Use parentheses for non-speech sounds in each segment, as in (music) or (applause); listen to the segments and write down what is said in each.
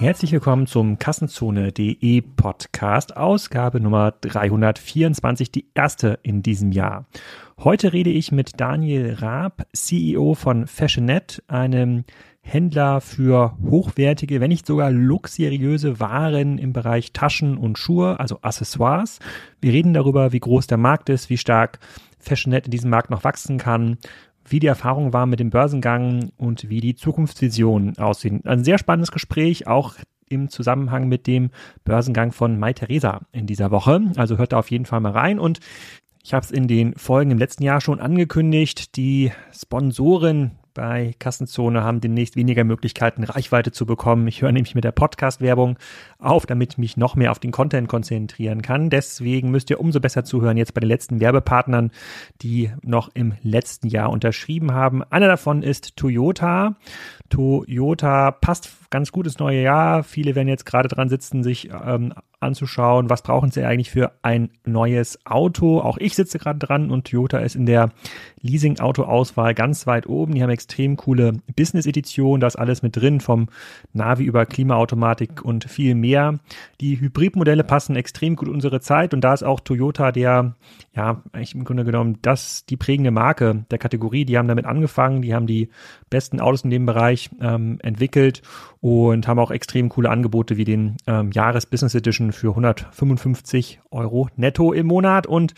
Herzlich willkommen zum Kassenzone.de Podcast, Ausgabe Nummer 324, die erste in diesem Jahr. Heute rede ich mit Daniel Raab, CEO von Fashionet, einem Händler für hochwertige, wenn nicht sogar luxuriöse Waren im Bereich Taschen und Schuhe, also Accessoires. Wir reden darüber, wie groß der Markt ist, wie stark Fashionet in diesem Markt noch wachsen kann, wie die Erfahrung war mit dem Börsengang und wie die Zukunftsvisionen aussehen. Ein sehr spannendes Gespräch, auch im Zusammenhang mit dem Börsengang von Mai Theresa in dieser Woche. Also hört da auf jeden Fall mal rein und ich habe es in den Folgen im letzten Jahr schon angekündigt. Die Sponsoren bei Kassenzone haben demnächst weniger Möglichkeiten, Reichweite zu bekommen. Ich höre nämlich mit der Podcast-Werbung auf, damit ich mich noch mehr auf den Content konzentrieren kann. Deswegen müsst ihr umso besser zuhören jetzt bei den letzten Werbepartnern, die noch im letzten Jahr unterschrieben haben. Einer davon ist Toyota. Toyota passt ganz gut ins neue Jahr. Viele werden jetzt gerade dran sitzen, sich ähm, anzuschauen, was brauchen sie eigentlich für ein neues Auto. Auch ich sitze gerade dran und Toyota ist in der Leasing-Auto-Auswahl ganz weit oben. Die haben extrem coole Business-Edition, da ist alles mit drin, vom Navi über Klimaautomatik und viel mehr. Die Hybridmodelle passen extrem gut in unsere Zeit und da ist auch Toyota der, ja, eigentlich im Grunde genommen das, die prägende Marke der Kategorie. Die haben damit angefangen, die haben die besten Autos in dem Bereich ähm, entwickelt und haben auch extrem coole Angebote wie den ähm, Jahres-Business Edition für 155 Euro netto im Monat und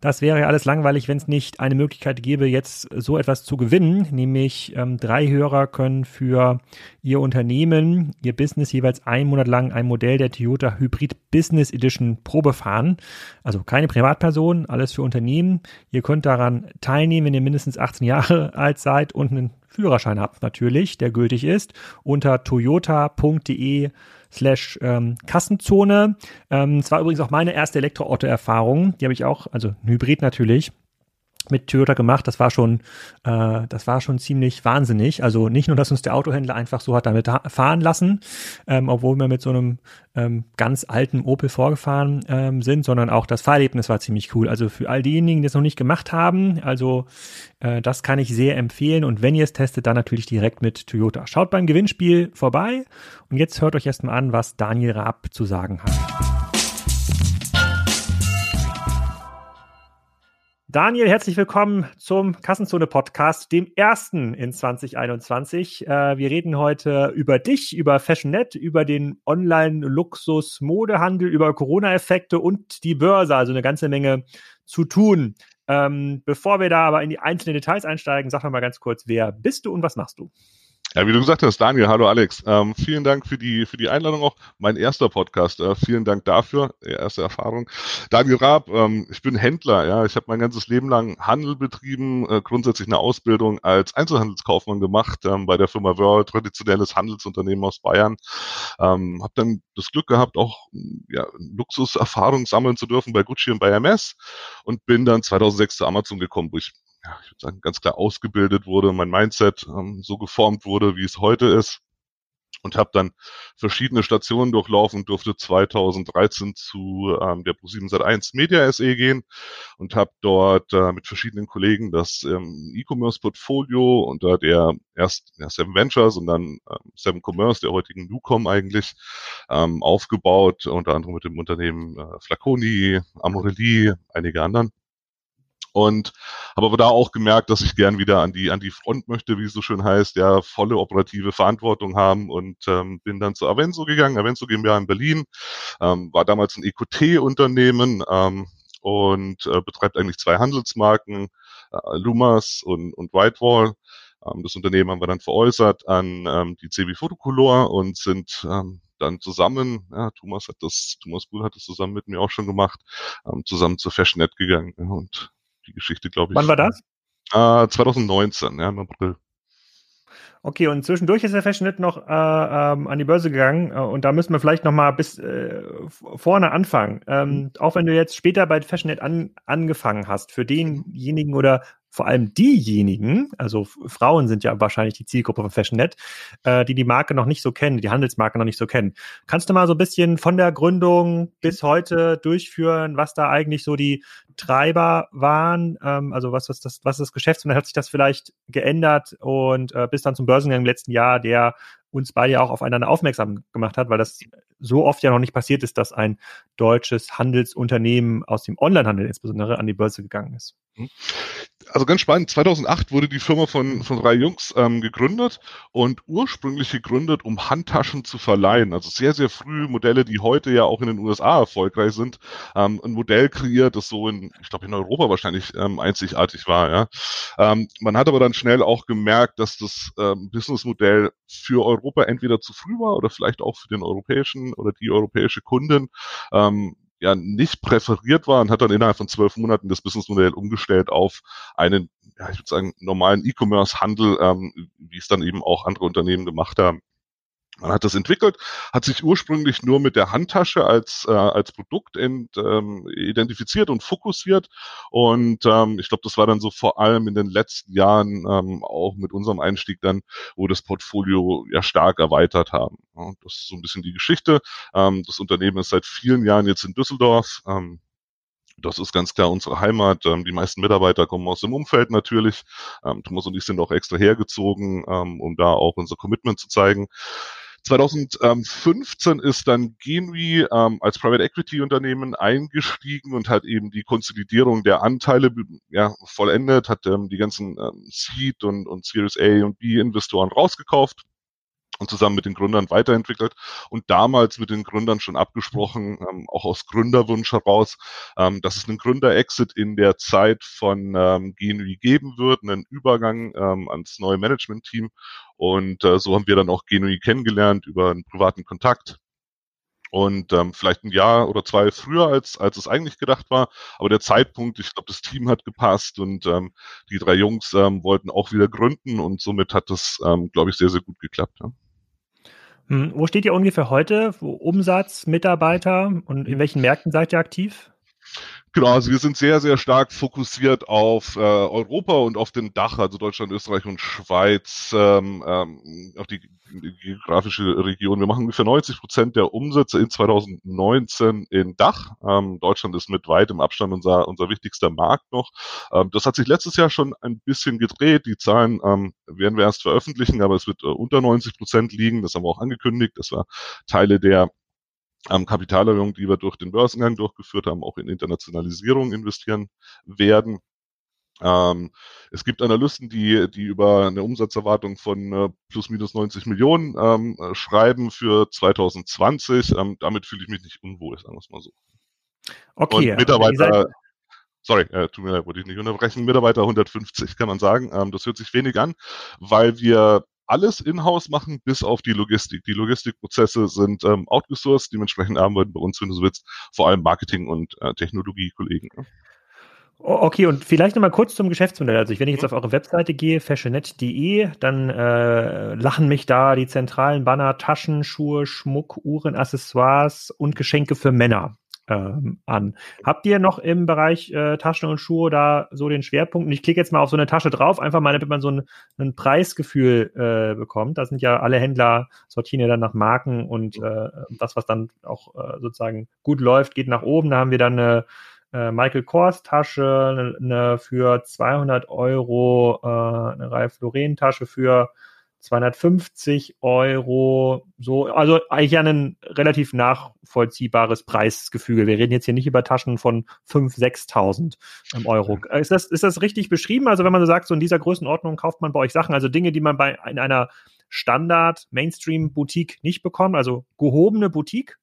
das wäre ja alles langweilig, wenn es nicht eine Möglichkeit gäbe, jetzt so etwas zu gewinnen, nämlich ähm, drei Hörer können für ihr Unternehmen, ihr Business jeweils einen Monat lang ein Modell der Toyota Hybrid Business Edition Probe fahren. Also keine Privatperson, alles für Unternehmen. Ihr könnt daran teilnehmen, wenn ihr mindestens 18 Jahre (laughs) alt seid und einen Führerschein habt natürlich, der gültig ist, unter toyota.de slash ähm, Kassenzone. Ähm, es war übrigens auch meine erste Elektroauto-Erfahrung. Die habe ich auch, also Hybrid natürlich, mit Toyota gemacht. Das war schon, äh, das war schon ziemlich wahnsinnig. Also nicht nur, dass uns der Autohändler einfach so hat damit fahren lassen, ähm, obwohl wir mit so einem ähm, ganz alten Opel vorgefahren ähm, sind, sondern auch das Fahrerlebnis war ziemlich cool. Also für all diejenigen, die es noch nicht gemacht haben, also äh, das kann ich sehr empfehlen. Und wenn ihr es testet, dann natürlich direkt mit Toyota. Schaut beim Gewinnspiel vorbei und jetzt hört euch erstmal an, was Daniel Raab zu sagen hat. Daniel, herzlich willkommen zum Kassenzone Podcast, dem ersten in 2021. Äh, wir reden heute über dich, über Fashionet, über den Online-Luxus-Modehandel, über Corona-Effekte und die Börse, also eine ganze Menge zu tun. Ähm, bevor wir da aber in die einzelnen Details einsteigen, sag mal ganz kurz, wer bist du und was machst du? Ja, wie du gesagt hast, Daniel, hallo Alex. Ähm, vielen Dank für die, für die Einladung auch. Mein erster Podcast, äh, vielen Dank dafür, erste Erfahrung. Daniel Raab, ähm, ich bin Händler, ja. Ich habe mein ganzes Leben lang Handel betrieben, äh, grundsätzlich eine Ausbildung als Einzelhandelskaufmann gemacht ähm, bei der Firma World, traditionelles Handelsunternehmen aus Bayern. Ähm, habe dann das Glück gehabt, auch ja, Luxuserfahrung sammeln zu dürfen bei Gucci und bei MS und bin dann 2006 zu Amazon gekommen, wo ich ja, ich würde sagen, ganz klar ausgebildet wurde, mein Mindset ähm, so geformt wurde, wie es heute ist. Und habe dann verschiedene Stationen durchlaufen, durfte 2013 zu ähm, der Pro7 Sat1 Media SE gehen und habe dort äh, mit verschiedenen Kollegen das ähm, E-Commerce-Portfolio unter der erst ja, Seven Ventures und dann ähm, Seven Commerce, der heutigen Nucom eigentlich, ähm, aufgebaut, unter anderem mit dem Unternehmen äh, Flaconi, Amorelli, einige anderen und habe aber da auch gemerkt, dass ich gern wieder an die an die Front möchte, wie es so schön heißt, ja volle operative Verantwortung haben und ähm, bin dann zu Avenso gegangen, Avenso GmbH in Berlin, ähm, war damals ein EQT-Unternehmen ähm, und äh, betreibt eigentlich zwei Handelsmarken, äh, Lumas und, und Whitewall. Ähm, das Unternehmen haben wir dann veräußert an ähm, die CB Photocolor und sind ähm, dann zusammen, ja, Thomas hat das, Thomas Bull hat das zusammen mit mir auch schon gemacht, ähm, zusammen zur Fashionet gegangen ja, und die Geschichte, glaube ich. Wann war das? Äh, 2019, ja, im April. Okay, und zwischendurch ist der Fashionet noch äh, ähm, an die Börse gegangen äh, und da müssen wir vielleicht noch mal bis äh, vorne anfangen. Ähm, mhm. Auch wenn du jetzt später bei Fashionet an, angefangen hast, für denjenigen oder vor allem diejenigen, also Frauen sind ja wahrscheinlich die Zielgruppe von FashionNet, äh, die die Marke noch nicht so kennen, die Handelsmarke noch nicht so kennen. Kannst du mal so ein bisschen von der Gründung bis heute durchführen, was da eigentlich so die Treiber waren? Ähm, also was, was, das, was das Geschäftsmodell hat sich das vielleicht geändert und äh, bis dann zum Börsengang im letzten Jahr, der uns beide ja auch aufeinander aufmerksam gemacht hat, weil das so oft ja noch nicht passiert ist, dass ein deutsches Handelsunternehmen aus dem Onlinehandel insbesondere an die Börse gegangen ist. Mhm also ganz spannend, 2008 wurde die Firma von, von drei Jungs ähm, gegründet und ursprünglich gegründet, um Handtaschen zu verleihen. Also sehr, sehr früh Modelle, die heute ja auch in den USA erfolgreich sind. Ähm, ein Modell kreiert, das so in, ich glaube in Europa wahrscheinlich ähm, einzigartig war. Ja. Ähm, man hat aber dann schnell auch gemerkt, dass das ähm, Businessmodell für Europa entweder zu früh war oder vielleicht auch für den europäischen oder die europäische Kundin ähm, ja nicht präferiert war und hat dann innerhalb von zwölf Monaten das Businessmodell umgestellt auf einen, ja, ich würde sagen, normalen E-Commerce-Handel, ähm, wie es dann eben auch andere Unternehmen gemacht haben. Man hat das entwickelt, hat sich ursprünglich nur mit der Handtasche als, äh, als Produkt ent, ähm, identifiziert und fokussiert. Und ähm, ich glaube, das war dann so vor allem in den letzten Jahren ähm, auch mit unserem Einstieg dann, wo das Portfolio ja stark erweitert haben. Ja, das ist so ein bisschen die Geschichte. Ähm, das Unternehmen ist seit vielen Jahren jetzt in Düsseldorf. Ähm, das ist ganz klar unsere Heimat. Ähm, die meisten Mitarbeiter kommen aus dem Umfeld natürlich. Ähm, Thomas und ich sind auch extra hergezogen, ähm, um da auch unser Commitment zu zeigen. 2015 ist dann Genui ähm, als Private Equity Unternehmen eingestiegen und hat eben die Konsolidierung der Anteile ja, vollendet, hat ähm, die ganzen ähm, Seed und, und Series A und B Investoren rausgekauft und zusammen mit den Gründern weiterentwickelt und damals mit den Gründern schon abgesprochen, ähm, auch aus Gründerwunsch heraus, ähm, dass es einen Gründer-Exit in der Zeit von ähm, GNU geben wird, einen Übergang ähm, ans neue Management-Team. Und äh, so haben wir dann auch GNU kennengelernt über einen privaten Kontakt. Und ähm, vielleicht ein Jahr oder zwei früher, als, als es eigentlich gedacht war. Aber der Zeitpunkt, ich glaube, das Team hat gepasst und ähm, die drei Jungs ähm, wollten auch wieder gründen und somit hat das, ähm, glaube ich, sehr, sehr gut geklappt. Ja. Hm, wo steht ihr ungefähr heute? Umsatz, Mitarbeiter und in welchen Märkten seid ihr aktiv? Genau, also wir sind sehr, sehr stark fokussiert auf äh, Europa und auf den Dach, also Deutschland, Österreich und Schweiz, ähm, ähm, auf die, geografische Region. Wir machen ungefähr 90 Prozent der Umsätze in 2019 in Dach. Ähm, Deutschland ist mit weitem Abstand unser, unser wichtigster Markt noch. Ähm, das hat sich letztes Jahr schon ein bisschen gedreht. Die Zahlen ähm, werden wir erst veröffentlichen, aber es wird äh, unter 90 Prozent liegen. Das haben wir auch angekündigt. Das war Teile der ähm, Kapitalerhöhung, die wir durch den Börsengang durchgeführt haben, auch in Internationalisierung investieren werden. Ähm, es gibt Analysten, die, die über eine Umsatzerwartung von äh, plus minus 90 Millionen ähm, äh, schreiben für 2020. Ähm, damit fühle ich mich nicht unwohl, sagen wir es mal so. Okay. Und Mitarbeiter, sorry, äh, tut mir leid, wollte ich nicht unterbrechen, Mitarbeiter 150 kann man sagen. Ähm, das hört sich wenig an, weil wir alles in-house machen, bis auf die Logistik. Die Logistikprozesse sind ähm, outgesourced, dementsprechend arbeiten bei uns, wenn du so willst, vor allem Marketing- und äh, Technologiekollegen. Ne? Okay, und vielleicht nochmal kurz zum Geschäftsmodell. Also, wenn ich jetzt mhm. auf eure Webseite gehe, fashionet.de, dann äh, lachen mich da die zentralen Banner Taschen, Schuhe, Schmuck, Uhren, Accessoires und Geschenke für Männer ähm, an. Habt ihr noch im Bereich äh, Taschen und Schuhe da so den Schwerpunkt? Und ich klicke jetzt mal auf so eine Tasche drauf, einfach mal, damit man so ein, ein Preisgefühl äh, bekommt. Da sind ja alle Händler sortieren ja dann nach Marken und äh, das, was dann auch äh, sozusagen gut läuft, geht nach oben. Da haben wir dann eine äh, Michael Kors Tasche, eine, eine für 200 Euro, äh, eine Ralph Lauren Tasche für 250 Euro, so, also eigentlich ein relativ nachvollziehbares Preisgefüge. Wir reden jetzt hier nicht über Taschen von 5.000, 6.000 ähm, Euro. Ist das, ist das richtig beschrieben? Also wenn man so sagt, so in dieser Größenordnung kauft man bei euch Sachen, also Dinge, die man bei in einer Standard-Mainstream-Boutique nicht bekommt, also gehobene Boutique?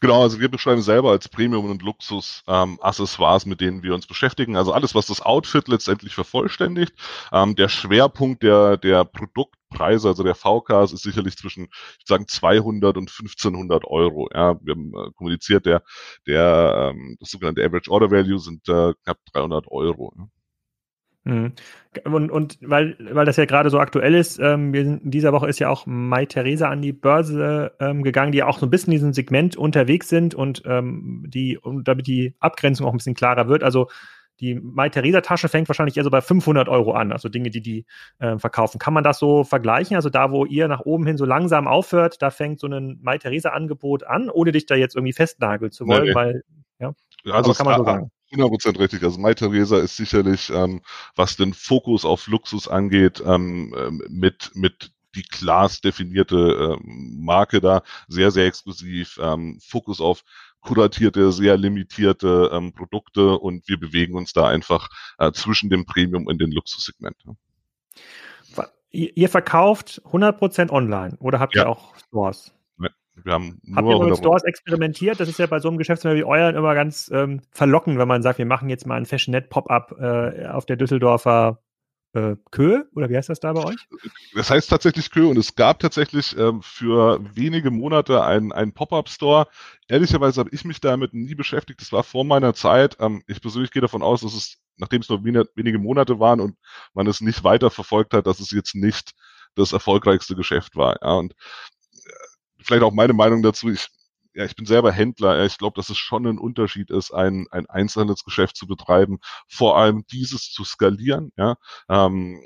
Genau, also wir beschreiben selber als Premium- und Luxus-Accessoires, ähm, mit denen wir uns beschäftigen. Also alles, was das Outfit letztendlich vervollständigt. Ähm, der Schwerpunkt der, der Produktpreise, also der VKs, ist sicherlich zwischen, ich sagen, 200 und 1500 Euro. Ja, wir haben äh, kommuniziert, der, der, ähm, das sogenannte Average Order Value sind äh, knapp 300 Euro. Ja. Mhm. Und, und weil, weil das ja gerade so aktuell ist, ähm, wir sind, in dieser Woche ist ja auch Mai Theresa an die Börse ähm, gegangen, die ja auch so ein bisschen in diesem Segment unterwegs sind und ähm, die, und damit die Abgrenzung auch ein bisschen klarer wird. Also die Mai Theresa Tasche fängt wahrscheinlich eher so bei 500 Euro an, also Dinge, die die äh, verkaufen. Kann man das so vergleichen? Also da, wo ihr nach oben hin so langsam aufhört, da fängt so ein Mai Theresa Angebot an, ohne dich da jetzt irgendwie festnageln zu wollen, nee, weil, ja, also kann man so sagen. 100% richtig. Also Mai Theresa ist sicherlich, ähm, was den Fokus auf Luxus angeht, ähm, ähm, mit, mit die Class definierte ähm, Marke da, sehr, sehr exklusiv, ähm, Fokus auf kuratierte, sehr limitierte ähm, Produkte und wir bewegen uns da einfach äh, zwischen dem Premium und dem Luxussegment. Ja. Ihr verkauft 100% online oder habt ja. ihr auch Stores? Wir haben nur Habt ihr mit Stores experimentiert? Das ist ja bei so einem Geschäftsmodell wie euren immer ganz ähm, verlockend, wenn man sagt, wir machen jetzt mal ein Fashion-Net-Pop-Up äh, auf der Düsseldorfer äh, Kö oder wie heißt das da bei euch? Das heißt tatsächlich Kö und es gab tatsächlich ähm, für wenige Monate einen, Pop-Up-Store. Ehrlicherweise habe ich mich damit nie beschäftigt. Das war vor meiner Zeit. Ähm, ich persönlich gehe davon aus, dass es, nachdem es nur wenige Monate waren und man es nicht weiter verfolgt hat, dass es jetzt nicht das erfolgreichste Geschäft war. Ja, und vielleicht auch meine Meinung dazu. Ich ja, ich bin selber Händler. Ich glaube, dass es schon ein Unterschied ist, ein, ein Einzelhandelsgeschäft zu betreiben, vor allem dieses zu skalieren. Ja, ähm,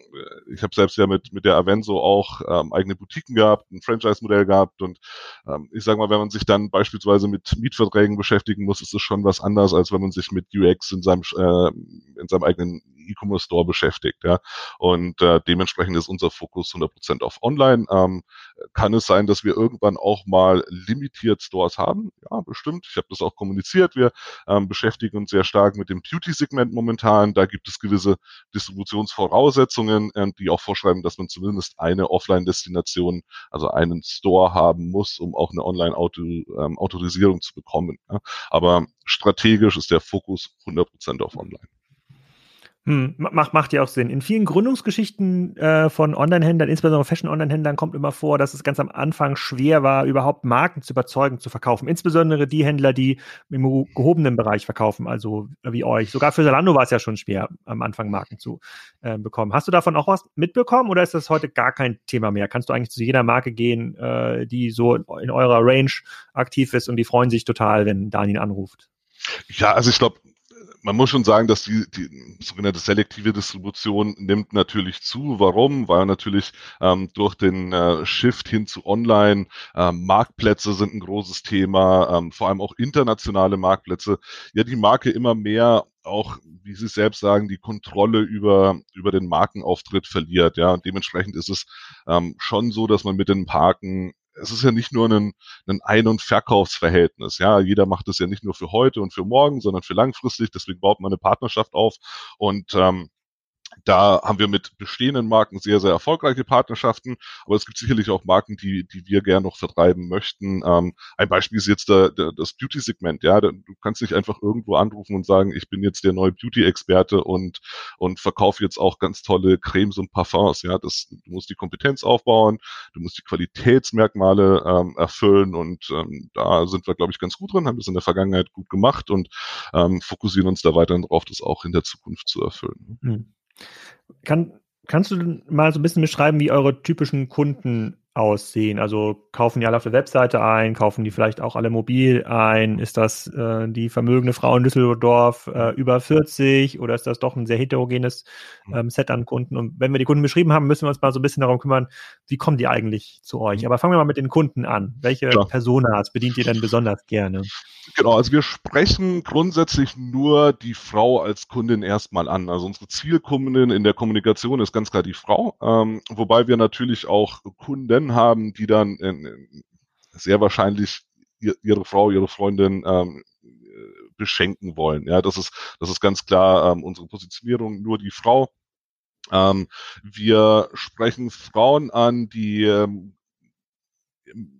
ich habe selbst ja mit mit der Avenso auch ähm, eigene Boutiquen gehabt, ein Franchise-Modell gehabt und ähm, ich sage mal, wenn man sich dann beispielsweise mit Mietverträgen beschäftigen muss, ist es schon was anderes, als wenn man sich mit UX in seinem äh, in seinem eigenen E-Commerce Store beschäftigt. Ja, und äh, dementsprechend ist unser Fokus 100% auf Online. Ähm, kann es sein, dass wir irgendwann auch mal limitiert Stores haben. Ja, bestimmt. Ich habe das auch kommuniziert. Wir ähm, beschäftigen uns sehr stark mit dem Beauty-Segment momentan. Da gibt es gewisse Distributionsvoraussetzungen, äh, die auch vorschreiben, dass man zumindest eine Offline-Destination, also einen Store haben muss, um auch eine Online-Autorisierung ähm, zu bekommen. Ja. Aber strategisch ist der Fokus 100% auf Online. Hm, macht, macht ja auch Sinn. In vielen Gründungsgeschichten äh, von Online-Händlern, insbesondere Fashion-Online-Händlern, kommt immer vor, dass es ganz am Anfang schwer war, überhaupt Marken zu überzeugen, zu verkaufen. Insbesondere die Händler, die im gehobenen Bereich verkaufen, also wie euch. Sogar für Zalando war es ja schon schwer, am Anfang Marken zu äh, bekommen. Hast du davon auch was mitbekommen oder ist das heute gar kein Thema mehr? Kannst du eigentlich zu jeder Marke gehen, äh, die so in eurer Range aktiv ist und die freuen sich total, wenn Daniel anruft? Ja, also ich glaube, man muss schon sagen, dass die, die sogenannte selektive Distribution nimmt natürlich zu. Warum? Weil natürlich ähm, durch den äh, Shift hin zu Online ähm, Marktplätze sind ein großes Thema, ähm, vor allem auch internationale Marktplätze. Ja, die Marke immer mehr auch, wie Sie selbst sagen, die Kontrolle über, über den Markenauftritt verliert. Ja, und dementsprechend ist es ähm, schon so, dass man mit den Parken es ist ja nicht nur ein, ein Ein- und Verkaufsverhältnis. Ja, jeder macht es ja nicht nur für heute und für morgen, sondern für langfristig. Deswegen baut man eine Partnerschaft auf. Und ähm, da haben wir mit bestehenden Marken sehr, sehr erfolgreiche Partnerschaften, aber es gibt sicherlich auch Marken, die, die wir gern noch vertreiben möchten. Ähm, ein Beispiel ist jetzt der, der, das Beauty-Segment. Ja, du kannst nicht einfach irgendwo anrufen und sagen, ich bin jetzt der neue Beauty-Experte und, und verkaufe jetzt auch ganz tolle Cremes und Parfums. Ja, das, du musst die Kompetenz aufbauen, du musst die Qualitätsmerkmale ähm, erfüllen und ähm, da sind wir, glaube ich, ganz gut drin, haben das in der Vergangenheit gut gemacht und ähm, fokussieren uns da weiterhin drauf, das auch in der Zukunft zu erfüllen. Mhm. Kann, kannst du mal so ein bisschen beschreiben, wie eure typischen Kunden aussehen? Also kaufen die alle auf der Webseite ein, kaufen die vielleicht auch alle mobil ein? Ist das äh, die vermögende Frau in Düsseldorf äh, über 40 oder ist das doch ein sehr heterogenes mhm. ähm, Set an Kunden? Und wenn wir die Kunden beschrieben haben, müssen wir uns mal so ein bisschen darum kümmern, wie kommen die eigentlich zu euch? Mhm. Aber fangen wir mal mit den Kunden an. Welche Klar. Personas bedient ihr denn besonders gerne? Genau, also wir sprechen grundsätzlich nur die Frau als Kundin erstmal an. Also unsere Zielkundin in der Kommunikation ist ganz klar die Frau, ähm, wobei wir natürlich auch Kunden haben, die dann in, in sehr wahrscheinlich ihre Frau, ihre Freundin ähm, beschenken wollen. Ja, das ist, das ist ganz klar ähm, unsere Positionierung, nur die Frau. Ähm, wir sprechen Frauen an, die ähm,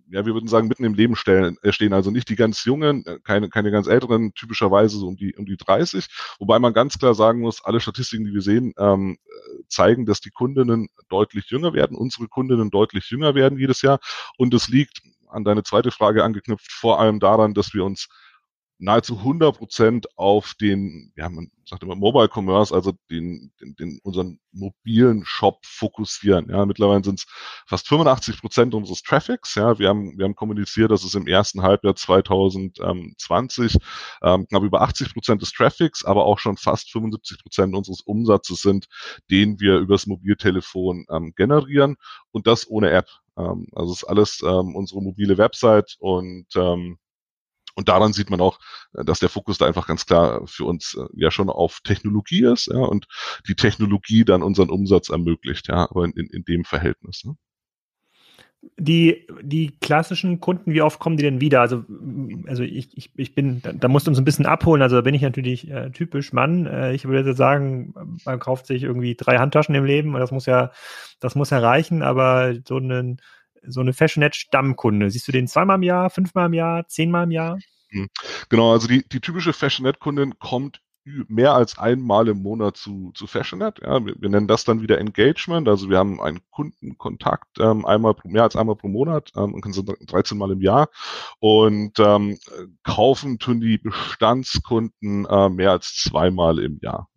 ja, wir würden sagen, mitten im Leben stellen, äh, stehen. Also nicht die ganz Jungen, äh, keine, keine ganz Älteren, typischerweise so um die, um die 30. Wobei man ganz klar sagen muss, alle Statistiken, die wir sehen, ähm, zeigen, dass die Kundinnen deutlich jünger werden, unsere Kundinnen deutlich jünger werden jedes Jahr. Und es liegt an deine zweite Frage angeknüpft, vor allem daran, dass wir uns nahezu 100 Prozent auf den, ja, man sagt immer Mobile Commerce, also den, den, den unseren mobilen Shop fokussieren. Ja, mittlerweile sind es fast 85 Prozent unseres Traffics. Ja, wir haben, wir haben kommuniziert, dass es im ersten Halbjahr 2020 ähm, knapp über 80 Prozent des Traffics, aber auch schon fast 75 Prozent unseres Umsatzes sind, den wir übers Mobiltelefon ähm, generieren und das ohne App. Ähm, also es ist alles ähm, unsere mobile Website und ähm, und daran sieht man auch, äh, dass der Fokus da einfach ganz klar für uns äh, ja schon auf Technologie ist, ja, und die Technologie dann unseren Umsatz ermöglicht, ja, aber in, in, dem Verhältnis. Ne? die, die klassischen Kunden, wie oft kommen die denn wieder? Also, also ich, ich, ich bin, da, musst du uns ein bisschen abholen. Also da bin ich natürlich äh, typisch Mann. Äh, ich würde sagen, man kauft sich irgendwie drei Handtaschen im Leben und das muss ja, das muss ja reichen, aber so einen so eine Fashionet-Stammkunde, siehst du den zweimal im Jahr, fünfmal im Jahr, zehnmal im Jahr? Hm. Genau, also die, die typische Fashionet-Kundin kommt mehr als einmal im Monat zu, zu Fashionet. Ja, wir, wir, nennen das dann wieder Engagement. Also wir haben einen Kundenkontakt ähm, einmal mehr als einmal pro Monat ähm, und sind 13 Mal im Jahr und ähm, kaufen tun die Bestandskunden äh, mehr als zweimal im Jahr.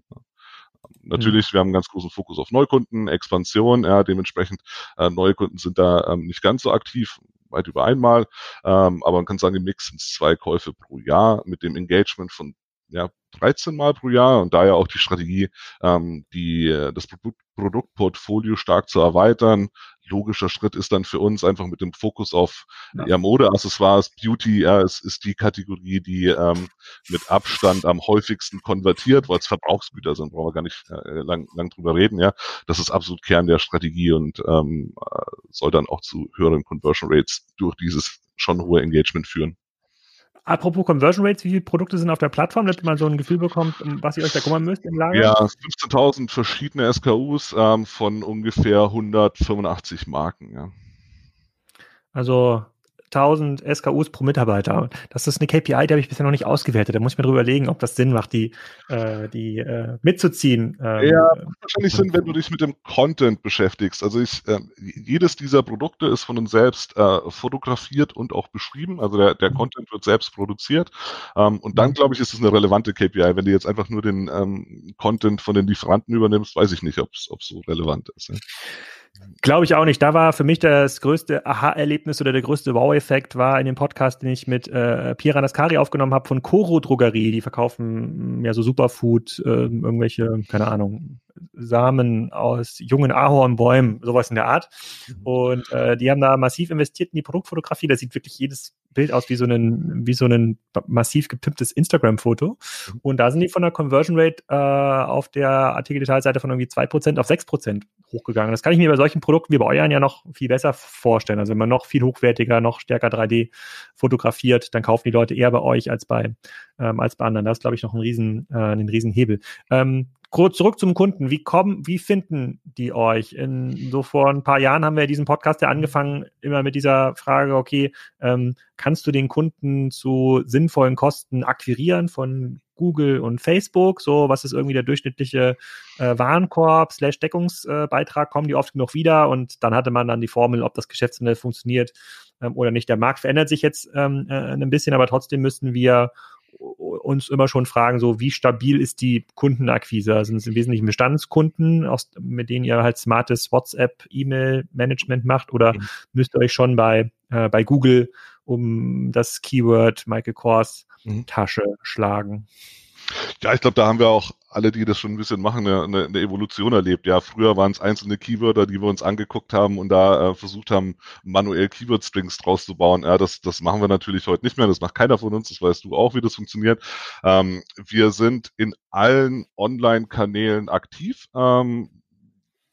Natürlich, mhm. wir haben einen ganz großen Fokus auf Neukunden, Expansion, ja, dementsprechend äh, neue Kunden sind da ähm, nicht ganz so aktiv, weit über einmal, ähm, aber man kann sagen, im Mix sind es zwei Käufe pro Jahr mit dem Engagement von ja, 13 Mal pro Jahr und daher auch die Strategie, ähm, die, äh, das Produkt, Produktportfolio stark zu erweitern. Logischer Schritt ist dann für uns einfach mit dem Fokus auf ja. ja Modeaccessoires, Beauty, ja, es ist die Kategorie, die ähm, mit Abstand am häufigsten konvertiert, weil es Verbrauchsgüter sind, brauchen wir gar nicht äh, lang, lang drüber reden, ja. Das ist absolut Kern der Strategie und ähm, äh, soll dann auch zu höheren Conversion Rates durch dieses schon hohe Engagement führen. Apropos Conversion Rates, wie viele Produkte sind auf der Plattform, damit man so ein Gefühl bekommt, um was ihr euch da kümmern müsst im Lager? Ja, 15.000 verschiedene SKUs ähm, von ungefähr 185 Marken. Ja. Also 1000 SKUs pro Mitarbeiter. Das ist eine KPI, die habe ich bisher noch nicht ausgewertet. Da muss ich mir drüber überlegen, ob das Sinn macht, die, äh, die äh, mitzuziehen. Ähm, ja, wahrscheinlich Sinn, wenn du dich mit dem Content beschäftigst. Also ich, äh, jedes dieser Produkte ist von uns selbst äh, fotografiert und auch beschrieben. Also der, der mhm. Content wird selbst produziert. Ähm, und dann, mhm. glaube ich, ist es eine relevante KPI. Wenn du jetzt einfach nur den ähm, Content von den Lieferanten übernimmst, weiß ich nicht, ob es so relevant ist. Ja. Glaube ich auch nicht. Da war für mich das größte Aha-Erlebnis oder der größte Wow-Effekt war in dem Podcast, den ich mit äh, Pira Naskari aufgenommen habe von Koro Drogerie. Die verkaufen mm, ja so Superfood, äh, irgendwelche, keine Ahnung, Samen aus jungen Ahornbäumen, sowas in der Art. Mhm. Und äh, die haben da massiv investiert in die Produktfotografie. Da sieht wirklich jedes Bild aus wie so ein, wie so ein massiv gepimptes Instagram-Foto. Mhm. Und da sind die von der Conversion Rate äh, auf der Artikeldetailseite von irgendwie 2% auf 6% hochgegangen. Das kann ich mir bei solchen Produkten wie bei euren ja noch viel besser vorstellen. Also wenn man noch viel hochwertiger, noch stärker 3D fotografiert, dann kaufen die Leute eher bei euch als bei, ähm, als bei anderen. Das ist, glaube ich, noch ein riesen, äh, ein riesen Hebel. Ähm, kurz zurück zum Kunden. Wie kommen, wie finden die euch? In, so vor ein paar Jahren haben wir diesen Podcast ja angefangen, immer mit dieser Frage, okay, ähm, kannst du den Kunden zu sinnvollen Kosten akquirieren von Google und Facebook? So, was ist irgendwie der durchschnittliche äh, Warenkorb slash Deckungsbeitrag? Kommen die oft genug wieder? Und dann hatte man dann die Formel, ob das Geschäftsmodell funktioniert ähm, oder nicht. Der Markt verändert sich jetzt ähm, äh, ein bisschen, aber trotzdem müssen wir uns immer schon fragen, so wie stabil ist die Kundenakquise? Also sind es im Wesentlichen Bestandskunden, aus, mit denen ihr halt smartes WhatsApp, E-Mail-Management macht oder mhm. müsst ihr euch schon bei, äh, bei Google um das Keyword Michael Kors mhm. Tasche schlagen? Ja, ich glaube, da haben wir auch alle, die das schon ein bisschen machen, eine, eine Evolution erlebt. Ja, früher waren es einzelne Keywörter, die wir uns angeguckt haben und da äh, versucht haben, manuell Keyword-Strings draus zu bauen. Ja, das, das machen wir natürlich heute nicht mehr. Das macht keiner von uns. Das weißt du auch, wie das funktioniert. Ähm, wir sind in allen Online-Kanälen aktiv. Ähm,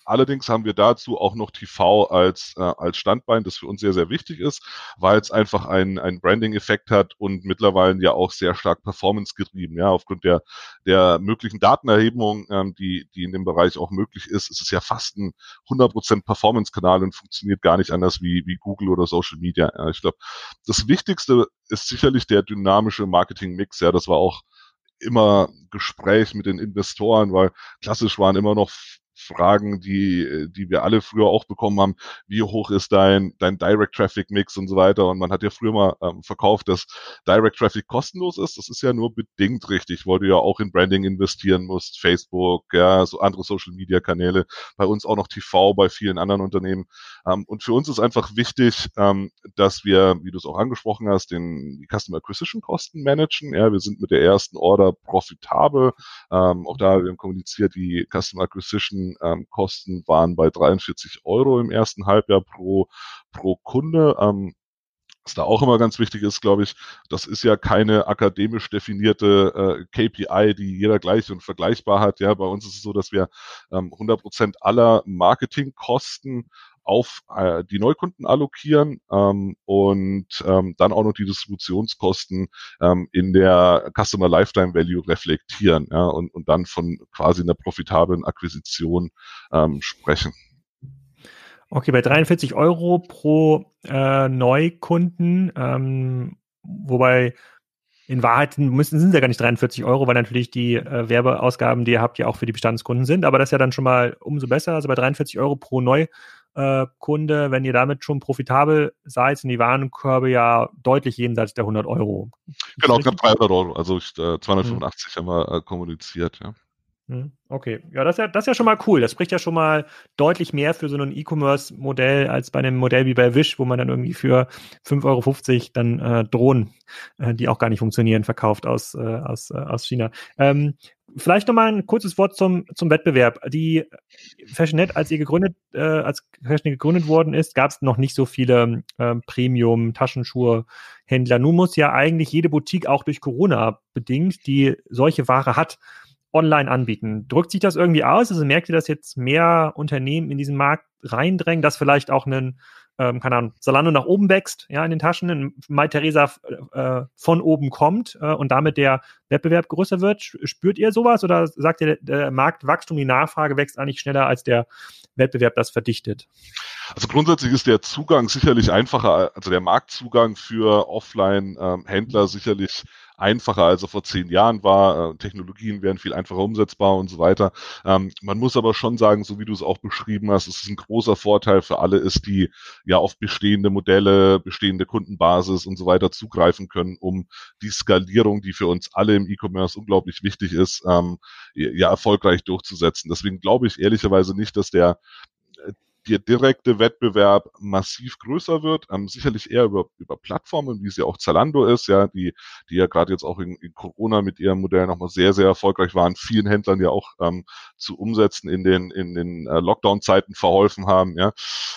Allerdings haben wir dazu auch noch TV als, äh, als Standbein, das für uns sehr, sehr wichtig ist, weil es einfach einen, einen Branding-Effekt hat und mittlerweile ja auch sehr stark Performance getrieben. Ja, aufgrund der, der möglichen Datenerhebung, ähm, die, die in dem Bereich auch möglich ist, ist es ja fast ein 100% Performance-Kanal und funktioniert gar nicht anders wie, wie Google oder Social Media. Ja, ich glaube, das Wichtigste ist sicherlich der dynamische Marketing-Mix. Ja, das war auch immer Gespräch mit den Investoren, weil klassisch waren immer noch Fragen, die, die wir alle früher auch bekommen haben. Wie hoch ist dein, dein Direct Traffic Mix und so weiter? Und man hat ja früher mal ähm, verkauft, dass Direct Traffic kostenlos ist. Das ist ja nur bedingt richtig, weil du ja auch in Branding investieren musst. Facebook, ja, so andere Social Media Kanäle. Bei uns auch noch TV, bei vielen anderen Unternehmen. Ähm, und für uns ist einfach wichtig, ähm, dass wir, wie du es auch angesprochen hast, den, die Customer Acquisition Kosten managen. Ja, wir sind mit der ersten Order profitabel. Ähm, auch da, wir haben kommuniziert, die Customer Acquisition ähm, Kosten waren bei 43 Euro im ersten Halbjahr pro, pro Kunde. Ähm, was da auch immer ganz wichtig ist, glaube ich, das ist ja keine akademisch definierte äh, KPI, die jeder gleich und vergleichbar hat. Ja, bei uns ist es so, dass wir ähm, 100 Prozent aller Marketingkosten auf äh, die Neukunden allokieren ähm, und ähm, dann auch noch die Distributionskosten ähm, in der Customer Lifetime Value reflektieren ja, und, und dann von quasi einer profitablen Akquisition ähm, sprechen. Okay, bei 43 Euro pro äh, Neukunden, ähm, wobei in Wahrheit müssen, sind es ja gar nicht 43 Euro, weil natürlich die äh, Werbeausgaben, die ihr habt, ja auch für die Bestandskunden sind. Aber das ist ja dann schon mal umso besser. Also bei 43 Euro pro Neukunde, äh, wenn ihr damit schon profitabel seid, sind die Warenkörbe ja deutlich jenseits der 100 Euro. Genau, knapp 300 Euro. Also äh, 285 hm. haben wir äh, kommuniziert, ja. Hm, okay, ja das, ist ja, das ist ja schon mal cool. Das spricht ja schon mal deutlich mehr für so ein E-Commerce-Modell als bei einem Modell wie bei Wish, wo man dann irgendwie für 5,50 Euro dann äh, Drohnen, äh, die auch gar nicht funktionieren, verkauft aus, äh, aus, äh, aus China. Ähm, vielleicht nochmal ein kurzes Wort zum, zum Wettbewerb. Die Fashionet, als ihr gegründet, äh, als Fashionet gegründet worden ist, gab es noch nicht so viele äh, Premium-Taschenschuhe-Händler. Nun muss ja eigentlich jede Boutique auch durch Corona bedingt, die solche Ware hat, online anbieten. Drückt sich das irgendwie aus? Also merkt ihr, dass jetzt mehr Unternehmen in diesen Markt reindrängen, dass vielleicht auch ein, ähm, keine Ahnung, Salando nach oben wächst, ja, in den Taschen, ein Mai Theresa äh, von oben kommt äh, und damit der Wettbewerb größer wird? Spürt ihr sowas oder sagt ihr, der Marktwachstum, die Nachfrage wächst eigentlich schneller als der Wettbewerb das verdichtet? Also grundsätzlich ist der Zugang sicherlich einfacher, also der Marktzugang für Offline-Händler ähm, sicherlich einfacher, als er vor zehn Jahren war. Äh, Technologien wären viel einfacher umsetzbar und so weiter. Ähm, man muss aber schon sagen, so wie du es auch beschrieben hast, es ist ein großer Vorteil für alle ist, die ja auf bestehende Modelle, bestehende Kundenbasis und so weiter zugreifen können, um die Skalierung, die für uns alle im E-Commerce unglaublich wichtig ist, ähm, ja erfolgreich durchzusetzen. Deswegen glaube ich ehrlicherweise nicht, dass der der direkte Wettbewerb massiv größer wird, ähm, sicherlich eher über, über Plattformen, wie es ja auch Zalando ist, ja, die, die ja gerade jetzt auch in, in Corona mit ihrem Modell nochmal sehr, sehr erfolgreich waren, vielen Händlern ja auch ähm, zu umsetzen in den, in den äh, Lockdown-Zeiten verholfen haben, ja.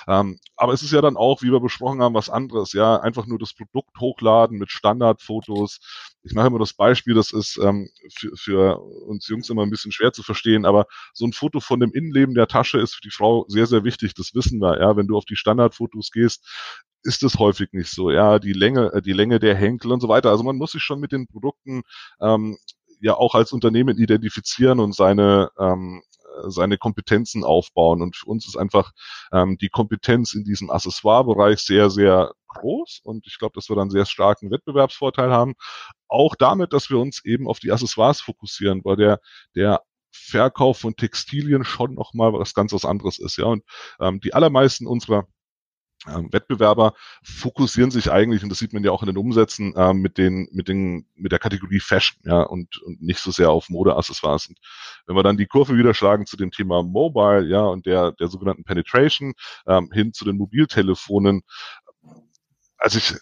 Ähm, aber es ist ja dann auch, wie wir besprochen haben, was anderes, ja, einfach nur das Produkt hochladen mit Standardfotos. Ich mache immer das Beispiel, das ist ähm, für, für uns Jungs immer ein bisschen schwer zu verstehen, aber so ein Foto von dem Innenleben der Tasche ist für die Frau sehr, sehr wichtig das wissen wir, ja, wenn du auf die Standardfotos gehst, ist es häufig nicht so, ja, die Länge, äh, die Länge der Henkel und so weiter. Also man muss sich schon mit den Produkten ähm, ja auch als Unternehmen identifizieren und seine ähm, seine Kompetenzen aufbauen. Und für uns ist einfach ähm, die Kompetenz in diesem Accessoire-Bereich sehr, sehr groß. Und ich glaube, dass wir dann sehr starken Wettbewerbsvorteil haben. Auch damit, dass wir uns eben auf die Accessoires fokussieren, weil der, der Verkauf von Textilien schon nochmal was ganz was anderes ist. Ja, und ähm, die allermeisten unserer ähm, Wettbewerber fokussieren sich eigentlich, und das sieht man ja auch in den Umsätzen, ähm, mit den, mit den, mit der Kategorie Fashion, ja, und, und nicht so sehr auf Modeaccessoires. Und wenn wir dann die Kurve wieder schlagen zu dem Thema Mobile, ja, und der, der sogenannten Penetration, ähm, hin zu den Mobiltelefonen, also ich,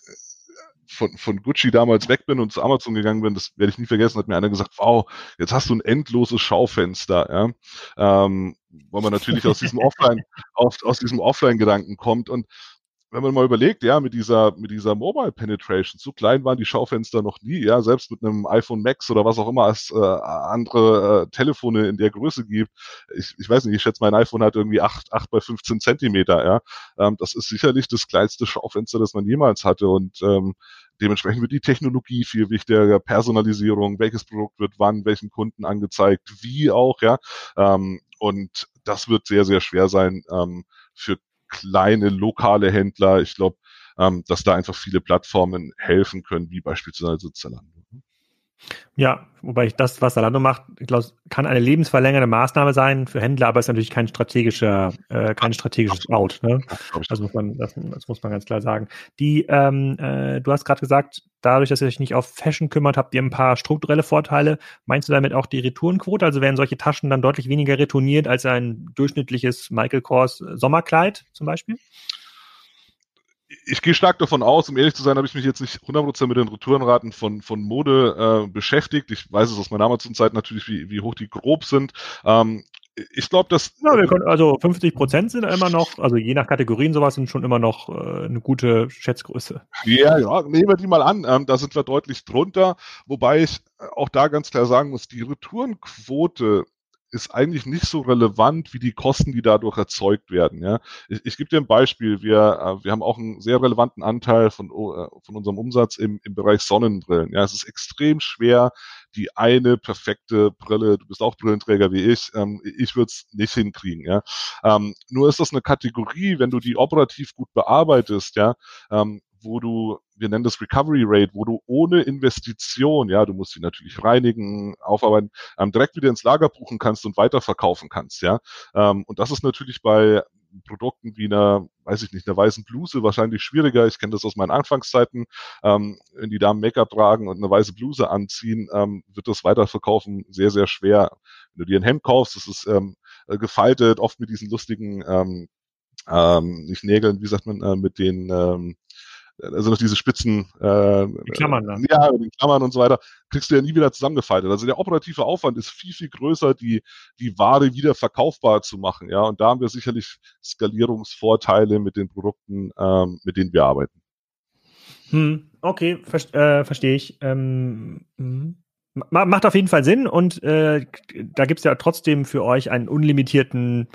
von, von Gucci damals weg bin und zu Amazon gegangen bin, das werde ich nie vergessen, hat mir einer gesagt, wow, jetzt hast du ein endloses Schaufenster, ja. Ähm, weil man natürlich aus diesem (laughs) Offline, aus, aus diesem Offline-Gedanken kommt. Und wenn man mal überlegt, ja, mit dieser, mit dieser Mobile Penetration, so klein waren die Schaufenster noch nie, ja, selbst mit einem iPhone Max oder was auch immer es äh, andere äh, Telefone in der Größe gibt. Ich, ich weiß nicht, ich schätze, mein iPhone hat irgendwie acht acht bei 15 Zentimeter, ja. Ähm, das ist sicherlich das kleinste Schaufenster, das man jemals hatte und ähm, dementsprechend wird die Technologie viel wichtiger, Personalisierung, welches Produkt wird wann, welchen Kunden angezeigt, wie auch, ja. Ähm, und das wird sehr, sehr schwer sein, ähm, für kleine lokale Händler. Ich glaube, ähm, dass da einfach viele Plattformen helfen können, wie beispielsweise Zalando. Ja, wobei ich das, was Zalando macht, ich glaube, kann eine lebensverlängernde Maßnahme sein für Händler, aber ist natürlich kein strategischer, äh, kein strategisches Out. Ne? Das muss man, das, das, muss man ganz klar sagen. Die, ähm, äh, du hast gerade gesagt, dadurch, dass ihr euch nicht auf Fashion kümmert, habt ihr ein paar strukturelle Vorteile. Meinst du damit auch die Retourenquote? Also werden solche Taschen dann deutlich weniger retourniert als ein durchschnittliches Michael Kors Sommerkleid zum Beispiel? Ich gehe stark davon aus, um ehrlich zu sein, habe ich mich jetzt nicht 100% mit den Retourenraten von, von Mode äh, beschäftigt. Ich weiß es aus meiner Amazon-Zeit natürlich, wie, wie hoch die grob sind. Ähm, ich glaube, dass. Ja, können, also 50 Prozent sind immer noch, also je nach Kategorien sowas sind schon immer noch äh, eine gute Schätzgröße. Ja, ja, nehmen wir die mal an. Ähm, da sind wir deutlich drunter, wobei ich auch da ganz klar sagen muss, die Retourenquote ist eigentlich nicht so relevant wie die Kosten, die dadurch erzeugt werden. Ja? Ich, ich gebe dir ein Beispiel. Wir, äh, wir haben auch einen sehr relevanten Anteil von, äh, von unserem Umsatz im, im Bereich Sonnenbrillen. Ja? Es ist extrem schwer, die eine perfekte Brille, du bist auch Brillenträger wie ich, ähm, ich würde es nicht hinkriegen. Ja? Ähm, nur ist das eine Kategorie, wenn du die operativ gut bearbeitest, ja, ähm, wo du, wir nennen das Recovery Rate, wo du ohne Investition, ja, du musst sie natürlich reinigen, aufarbeiten, ähm, direkt wieder ins Lager buchen kannst und weiterverkaufen kannst, ja. Ähm, und das ist natürlich bei Produkten wie einer, weiß ich nicht, einer weißen Bluse wahrscheinlich schwieriger. Ich kenne das aus meinen Anfangszeiten. Ähm, wenn die Damen Make-up tragen und eine weiße Bluse anziehen, ähm, wird das Weiterverkaufen sehr, sehr schwer. Wenn du dir ein Hemd kaufst, das ist ähm, gefaltet, oft mit diesen lustigen ähm, ähm, nicht Nägeln, wie sagt man, äh, mit den ähm, also noch diese Spitzen, äh, die Klammern dann. Ja, die Klammern und so weiter, kriegst du ja nie wieder zusammengefaltet. Also der operative Aufwand ist viel, viel größer, die, die Ware wieder verkaufbar zu machen. Ja, und da haben wir sicherlich Skalierungsvorteile mit den Produkten, ähm, mit denen wir arbeiten. Hm, okay, ver äh, verstehe ich. Ähm, hm. Macht auf jeden Fall Sinn und äh, da gibt es ja trotzdem für euch einen unlimitierten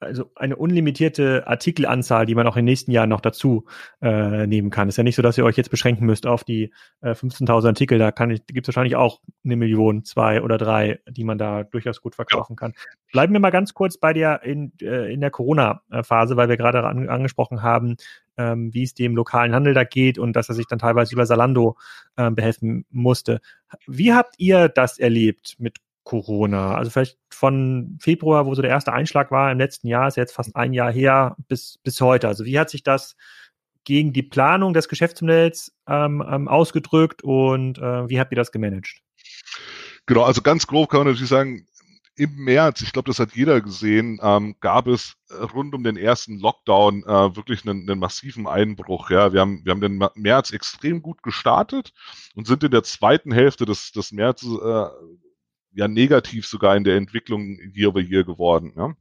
also eine unlimitierte Artikelanzahl, die man auch in den nächsten Jahren noch dazu äh, nehmen kann. Ist ja nicht so, dass ihr euch jetzt beschränken müsst auf die äh, 15.000 Artikel. Da kann ich, gibt es wahrscheinlich auch eine Million, zwei oder drei, die man da durchaus gut verkaufen kann. Bleiben wir mal ganz kurz bei dir in, äh, in der Corona-Phase, weil wir gerade an, angesprochen haben, ähm, wie es dem lokalen Handel da geht und dass er sich dann teilweise über Salando äh, behelfen musste. Wie habt ihr das erlebt mit Corona? Also vielleicht von Februar, wo so der erste Einschlag war im letzten Jahr, ist jetzt fast ein Jahr her, bis, bis heute. Also wie hat sich das gegen die Planung des Geschäftsmodells ähm, ähm, ausgedrückt und äh, wie habt ihr das gemanagt? Genau, also ganz grob kann man natürlich sagen, im März, ich glaube, das hat jeder gesehen, ähm, gab es rund um den ersten Lockdown äh, wirklich einen, einen massiven Einbruch. Ja, wir haben, wir haben den März extrem gut gestartet und sind in der zweiten Hälfte des, des März äh, ja negativ sogar in der Entwicklung Year over Year geworden. Ja.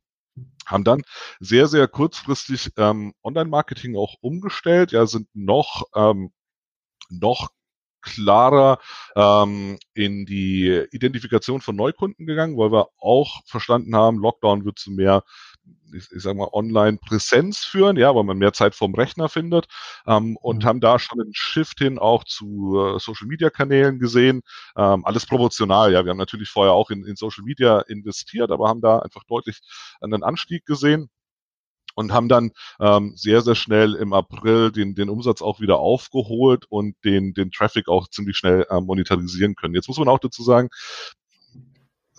Haben dann sehr, sehr kurzfristig ähm, Online-Marketing auch umgestellt, ja, sind noch, ähm, noch klarer ähm, in die Identifikation von Neukunden gegangen, weil wir auch verstanden haben, Lockdown wird zu mehr ich, ich sag mal, Online-Präsenz führen, ja, weil man mehr Zeit vorm Rechner findet ähm, und mhm. haben da schon einen Shift hin auch zu äh, Social-Media-Kanälen gesehen. Ähm, alles proportional, ja. Wir haben natürlich vorher auch in, in Social Media investiert, aber haben da einfach deutlich einen Anstieg gesehen und haben dann ähm, sehr, sehr schnell im April den, den Umsatz auch wieder aufgeholt und den, den Traffic auch ziemlich schnell äh, monetarisieren können. Jetzt muss man auch dazu sagen,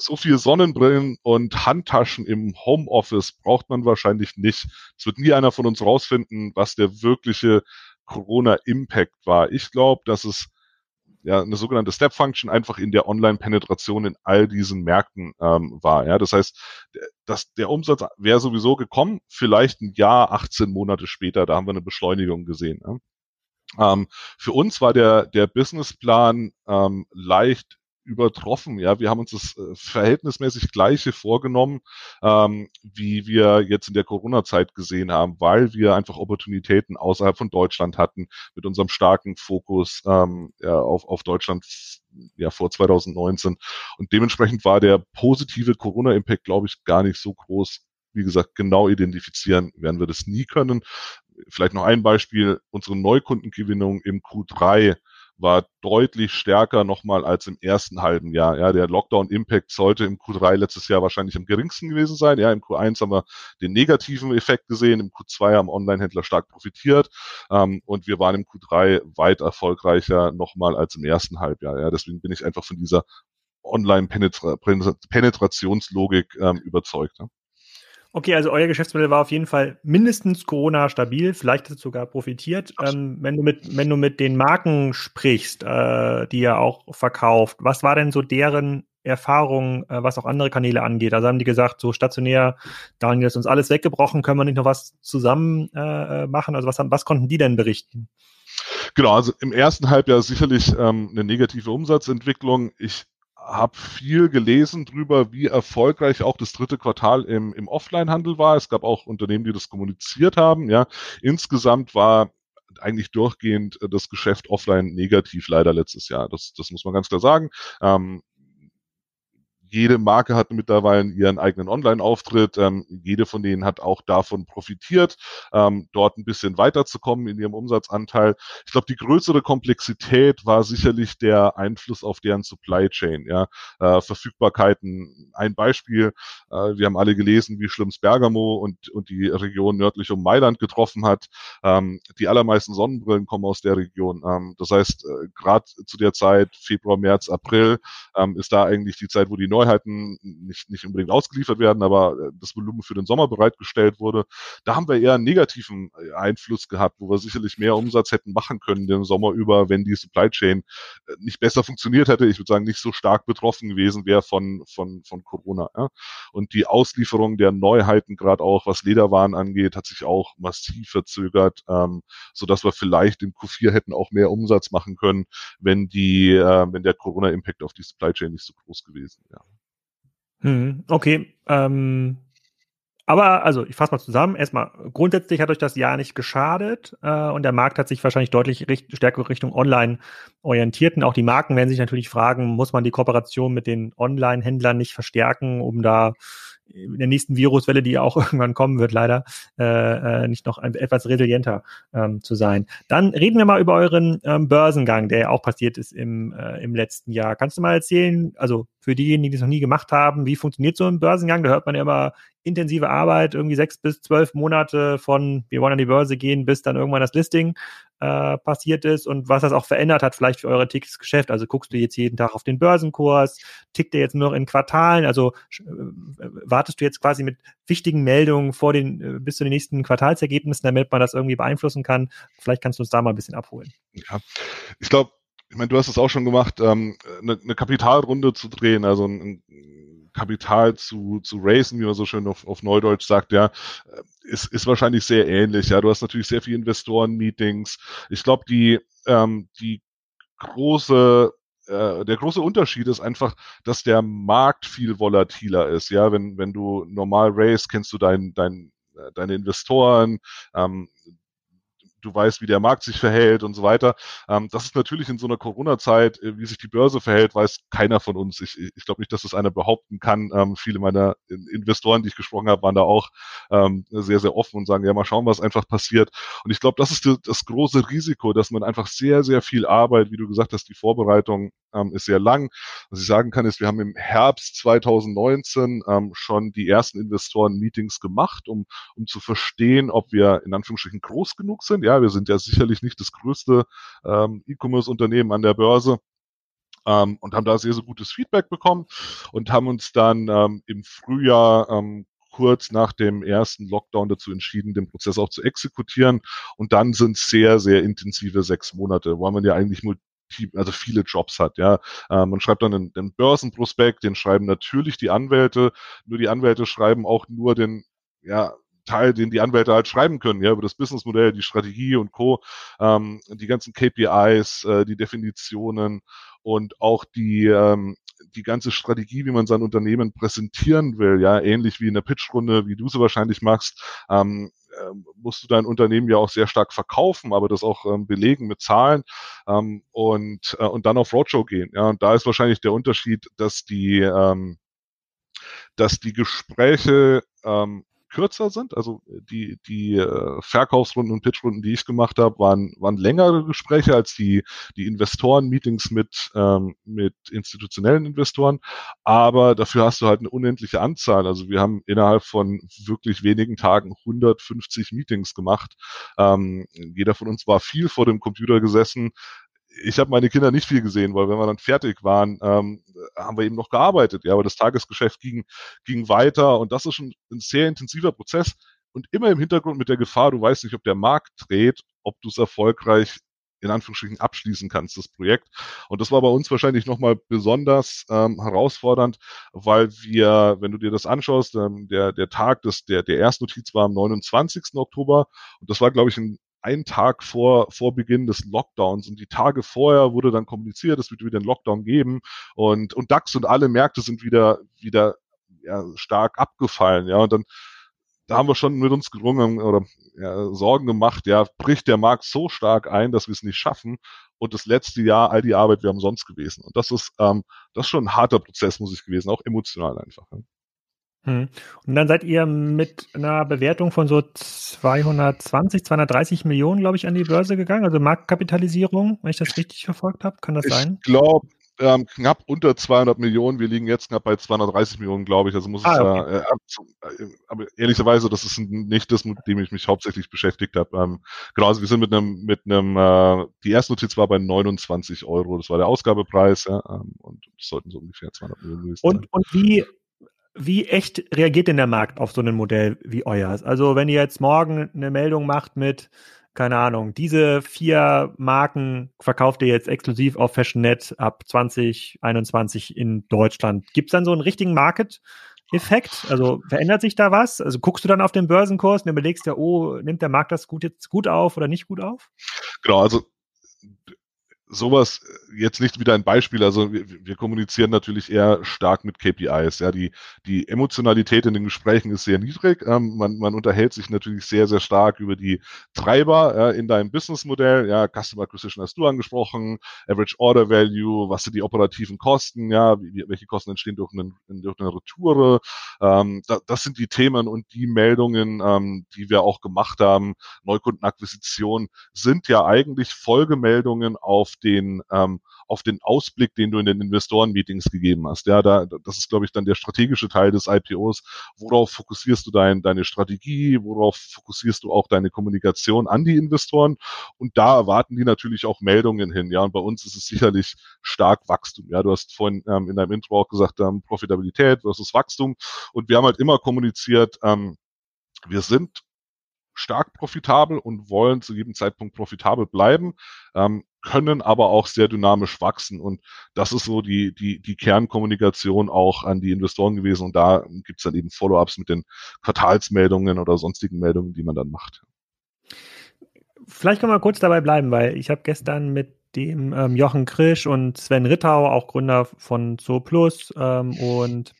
so viel Sonnenbrillen und Handtaschen im Homeoffice braucht man wahrscheinlich nicht. Es wird nie einer von uns rausfinden, was der wirkliche Corona-Impact war. Ich glaube, dass es ja eine sogenannte Step Function einfach in der Online-Penetration in all diesen Märkten ähm, war. Ja, das heißt, dass der Umsatz wäre sowieso gekommen, vielleicht ein Jahr, 18 Monate später, da haben wir eine Beschleunigung gesehen. Ja. Ähm, für uns war der der Businessplan ähm, leicht übertroffen. Ja, wir haben uns das äh, verhältnismäßig gleiche vorgenommen, ähm, wie wir jetzt in der Corona-Zeit gesehen haben, weil wir einfach Opportunitäten außerhalb von Deutschland hatten mit unserem starken Fokus ähm, ja, auf, auf Deutschland ja vor 2019. Und dementsprechend war der positive Corona-Impact, glaube ich, gar nicht so groß. Wie gesagt, genau identifizieren werden wir das nie können. Vielleicht noch ein Beispiel. Unsere Neukundengewinnung im Q3 war deutlich stärker nochmal als im ersten halben Jahr. Ja, der Lockdown-Impact sollte im Q3 letztes Jahr wahrscheinlich am geringsten gewesen sein. Ja, im Q1 haben wir den negativen Effekt gesehen, im Q2 haben Online-Händler stark profitiert ähm, und wir waren im Q3 weit erfolgreicher nochmal als im ersten Halbjahr. Ja, deswegen bin ich einfach von dieser Online-Penetrationslogik ähm, überzeugt. Ja. Okay, also euer Geschäftsmodell war auf jeden Fall mindestens Corona stabil, vielleicht hat es sogar profitiert. Ähm, wenn du mit, wenn du mit den Marken sprichst, äh, die ihr auch verkauft, was war denn so deren Erfahrung, äh, was auch andere Kanäle angeht? Also haben die gesagt, so stationär, Daniel ist uns alles weggebrochen, können wir nicht noch was zusammen äh, machen? Also was, was konnten die denn berichten? Genau, also im ersten Halbjahr sicherlich ähm, eine negative Umsatzentwicklung. Ich habe viel gelesen drüber, wie erfolgreich auch das dritte Quartal im, im Offline-Handel war. Es gab auch Unternehmen, die das kommuniziert haben. Ja, insgesamt war eigentlich durchgehend das Geschäft offline negativ leider letztes Jahr. Das, das muss man ganz klar sagen. Ähm, jede Marke hat mittlerweile ihren eigenen Online-Auftritt. Ähm, jede von denen hat auch davon profitiert, ähm, dort ein bisschen weiterzukommen in ihrem Umsatzanteil. Ich glaube, die größere Komplexität war sicherlich der Einfluss auf deren Supply Chain. Ja, äh, Verfügbarkeiten. Ein Beispiel: äh, Wir haben alle gelesen, wie schlimm Bergamo und und die Region nördlich um Mailand getroffen hat. Ähm, die allermeisten Sonnenbrillen kommen aus der Region. Ähm, das heißt, äh, gerade zu der Zeit Februar, März, April ähm, ist da eigentlich die Zeit, wo die Neuheiten nicht, nicht unbedingt ausgeliefert werden, aber äh, das Volumen für den Sommer bereitgestellt wurde. Da haben wir eher einen negativen äh, Einfluss gehabt, wo wir sicherlich mehr Umsatz hätten machen können den Sommer über, wenn die Supply Chain äh, nicht besser funktioniert hätte. Ich würde sagen, nicht so stark betroffen gewesen wäre von, von, von Corona. Ja. Und die Auslieferung der Neuheiten, gerade auch was Lederwaren angeht, hat sich auch massiv verzögert, ähm, so dass wir vielleicht im Q4 hätten auch mehr Umsatz machen können, wenn die, äh, wenn der Corona-Impact auf die Supply Chain nicht so groß gewesen wäre. Hm, okay. Ähm, aber also ich fasse mal zusammen. Erstmal, grundsätzlich hat euch das Jahr nicht geschadet äh, und der Markt hat sich wahrscheinlich deutlich richt stärker Richtung Online orientiert. Und auch die Marken werden sich natürlich fragen, muss man die Kooperation mit den Online-Händlern nicht verstärken, um da in der nächsten Viruswelle, die auch (laughs) irgendwann kommen wird, leider, äh, äh, nicht noch ein, etwas resilienter ähm, zu sein. Dann reden wir mal über euren ähm, Börsengang, der ja auch passiert ist im, äh, im letzten Jahr. Kannst du mal erzählen, also für diejenigen, die es noch nie gemacht haben, wie funktioniert so ein Börsengang? Da hört man ja immer intensive Arbeit, irgendwie sechs bis zwölf Monate von wir wollen an die Börse gehen, bis dann irgendwann das Listing äh, passiert ist und was das auch verändert hat, vielleicht für eure tägliches Geschäft. Also guckst du jetzt jeden Tag auf den Börsenkurs, tickt der jetzt nur noch in Quartalen, also äh, wartest du jetzt quasi mit wichtigen Meldungen vor den, äh, bis zu den nächsten Quartalsergebnissen, damit man das irgendwie beeinflussen kann. Vielleicht kannst du uns da mal ein bisschen abholen. Ja, ich glaube, ich meine, du hast es auch schon gemacht, ähm, eine, eine Kapitalrunde zu drehen, also ein, ein Kapital zu, zu racen, wie man so schön auf, auf Neudeutsch sagt, ja, äh, ist, ist wahrscheinlich sehr ähnlich. Ja, du hast natürlich sehr viele Investoren-Meetings. Ich glaube, die, ähm, die große äh, der große Unterschied ist einfach, dass der Markt viel volatiler ist. Ja, wenn, wenn du normal race, kennst du dein, dein, äh, deine Investoren, ähm, du weißt, wie der Markt sich verhält und so weiter. Ähm, das ist natürlich in so einer Corona-Zeit, äh, wie sich die Börse verhält, weiß keiner von uns. Ich, ich glaube nicht, dass das einer behaupten kann. Ähm, viele meiner Investoren, die ich gesprochen habe, waren da auch ähm, sehr, sehr offen und sagen, ja, mal schauen, was einfach passiert. Und ich glaube, das ist das, große Risiko, dass man einfach sehr, sehr viel Arbeit, wie du gesagt hast, die Vorbereitung ähm, ist sehr lang. Was ich sagen kann, ist, wir haben im Herbst 2019 ähm, schon die ersten Investoren-Meetings gemacht, um, um zu verstehen, ob wir in Anführungsstrichen groß genug sind. Ja, wir sind ja sicherlich nicht das größte ähm, E-Commerce-Unternehmen an der Börse. Ähm, und haben da sehr, sehr gutes Feedback bekommen und haben uns dann ähm, im Frühjahr ähm, kurz nach dem ersten Lockdown dazu entschieden, den Prozess auch zu exekutieren. Und dann sind sehr, sehr intensive sechs Monate, wo man ja eigentlich also viele Jobs hat. Ja, ähm, man schreibt dann den Börsenprospekt, den schreiben natürlich die Anwälte. Nur die Anwälte schreiben auch nur den ja Teil, den die Anwälte halt schreiben können, ja, über das Businessmodell, die Strategie und Co., ähm, die ganzen KPIs, äh, die Definitionen und auch die, ähm, die ganze Strategie, wie man sein Unternehmen präsentieren will, ja, ähnlich wie in der Pitchrunde, wie du sie wahrscheinlich machst, ähm, äh, musst du dein Unternehmen ja auch sehr stark verkaufen, aber das auch ähm, belegen mit Zahlen ähm, und, äh, und dann auf Roadshow gehen. Ja, und da ist wahrscheinlich der Unterschied, dass die, ähm, dass die Gespräche ähm, kürzer sind. Also die, die äh, Verkaufsrunden und Pitchrunden, die ich gemacht habe, waren, waren längere Gespräche als die, die Investoren-Meetings mit, ähm, mit institutionellen Investoren. Aber dafür hast du halt eine unendliche Anzahl. Also wir haben innerhalb von wirklich wenigen Tagen 150 Meetings gemacht. Ähm, jeder von uns war viel vor dem Computer gesessen, ich habe meine Kinder nicht viel gesehen, weil wenn wir dann fertig waren, ähm, haben wir eben noch gearbeitet. Ja, aber das Tagesgeschäft ging, ging weiter und das ist schon ein sehr intensiver Prozess und immer im Hintergrund mit der Gefahr, du weißt nicht, ob der Markt dreht, ob du es erfolgreich in Anführungsstrichen abschließen kannst, das Projekt. Und das war bei uns wahrscheinlich nochmal besonders ähm, herausfordernd, weil wir, wenn du dir das anschaust, ähm, der, der Tag des, der, der Erstnotiz war am 29. Oktober und das war, glaube ich, ein einen Tag vor, vor Beginn des Lockdowns und die Tage vorher wurde dann kommuniziert, es wird wieder einen Lockdown geben und, und DAX und alle Märkte sind wieder, wieder ja, stark abgefallen, ja, und dann da haben wir schon mit uns gerungen oder ja, Sorgen gemacht, ja, bricht der Markt so stark ein, dass wir es nicht schaffen. und das letzte Jahr all die Arbeit wäre umsonst gewesen. Und das ist, ähm, das ist schon ein harter Prozess, muss ich gewesen, auch emotional einfach. Hm. Und dann seid ihr mit einer Bewertung von so 220, 230 Millionen, glaube ich, an die Börse gegangen, also Marktkapitalisierung, wenn ich das richtig verfolgt habe. Kann das ich sein? Ich glaube, ähm, knapp unter 200 Millionen. Wir liegen jetzt knapp bei 230 Millionen, glaube ich. Also muss ah, ich okay. äh, äh, aber ehrlicherweise, das ist nicht das, mit dem ich mich hauptsächlich beschäftigt habe. Ähm, genau, also wir sind mit einem, mit einem, äh, die erste Notiz war bei 29 Euro. Das war der Ausgabepreis, ja, ähm, und das sollten so ungefähr 200 Millionen sein. Und, und wie, wie echt reagiert denn der Markt auf so ein Modell wie euer? Also wenn ihr jetzt morgen eine Meldung macht mit keine Ahnung, diese vier Marken verkauft ihr jetzt exklusiv auf FashionNet ab 2021 in Deutschland. Gibt es dann so einen richtigen Market-Effekt? Also verändert sich da was? Also guckst du dann auf den Börsenkurs und überlegst ja, oh, nimmt der Markt das gut jetzt gut auf oder nicht gut auf? Genau, also sowas äh, jetzt nicht wieder ein Beispiel, also wir, wir, kommunizieren natürlich eher stark mit KPIs. Ja, die, die Emotionalität in den Gesprächen ist sehr niedrig. Ähm, man, man unterhält sich natürlich sehr, sehr stark über die Treiber ja, in deinem Businessmodell. Ja, Customer Acquisition hast du angesprochen, Average Order Value, was sind die operativen Kosten, ja, wie, welche Kosten entstehen durch, einen, durch eine Retoure. Ähm, da, das sind die Themen und die Meldungen, ähm, die wir auch gemacht haben. Neukundenakquisition sind ja eigentlich Folgemeldungen auf den, ähm, auf den Ausblick, den du in den Investoren-Meetings gegeben hast. Ja, da, das ist, glaube ich, dann der strategische Teil des IPOs. Worauf fokussierst du dein, deine Strategie? Worauf fokussierst du auch deine Kommunikation an die Investoren? Und da erwarten die natürlich auch Meldungen hin. Ja, und bei uns ist es sicherlich stark Wachstum. Ja, du hast vorhin ähm, in deinem Intro auch gesagt, ähm, Profitabilität versus Wachstum. Und wir haben halt immer kommuniziert, ähm, wir sind stark profitabel und wollen zu jedem Zeitpunkt profitabel bleiben. Ähm, können aber auch sehr dynamisch wachsen. Und das ist so die, die, die Kernkommunikation auch an die Investoren gewesen. Und da gibt's dann eben Follow-ups mit den Quartalsmeldungen oder sonstigen Meldungen, die man dann macht. Vielleicht können wir kurz dabei bleiben, weil ich habe gestern mit dem ähm, Jochen Krisch und Sven Rittau, auch Gründer von Zooplus ähm, und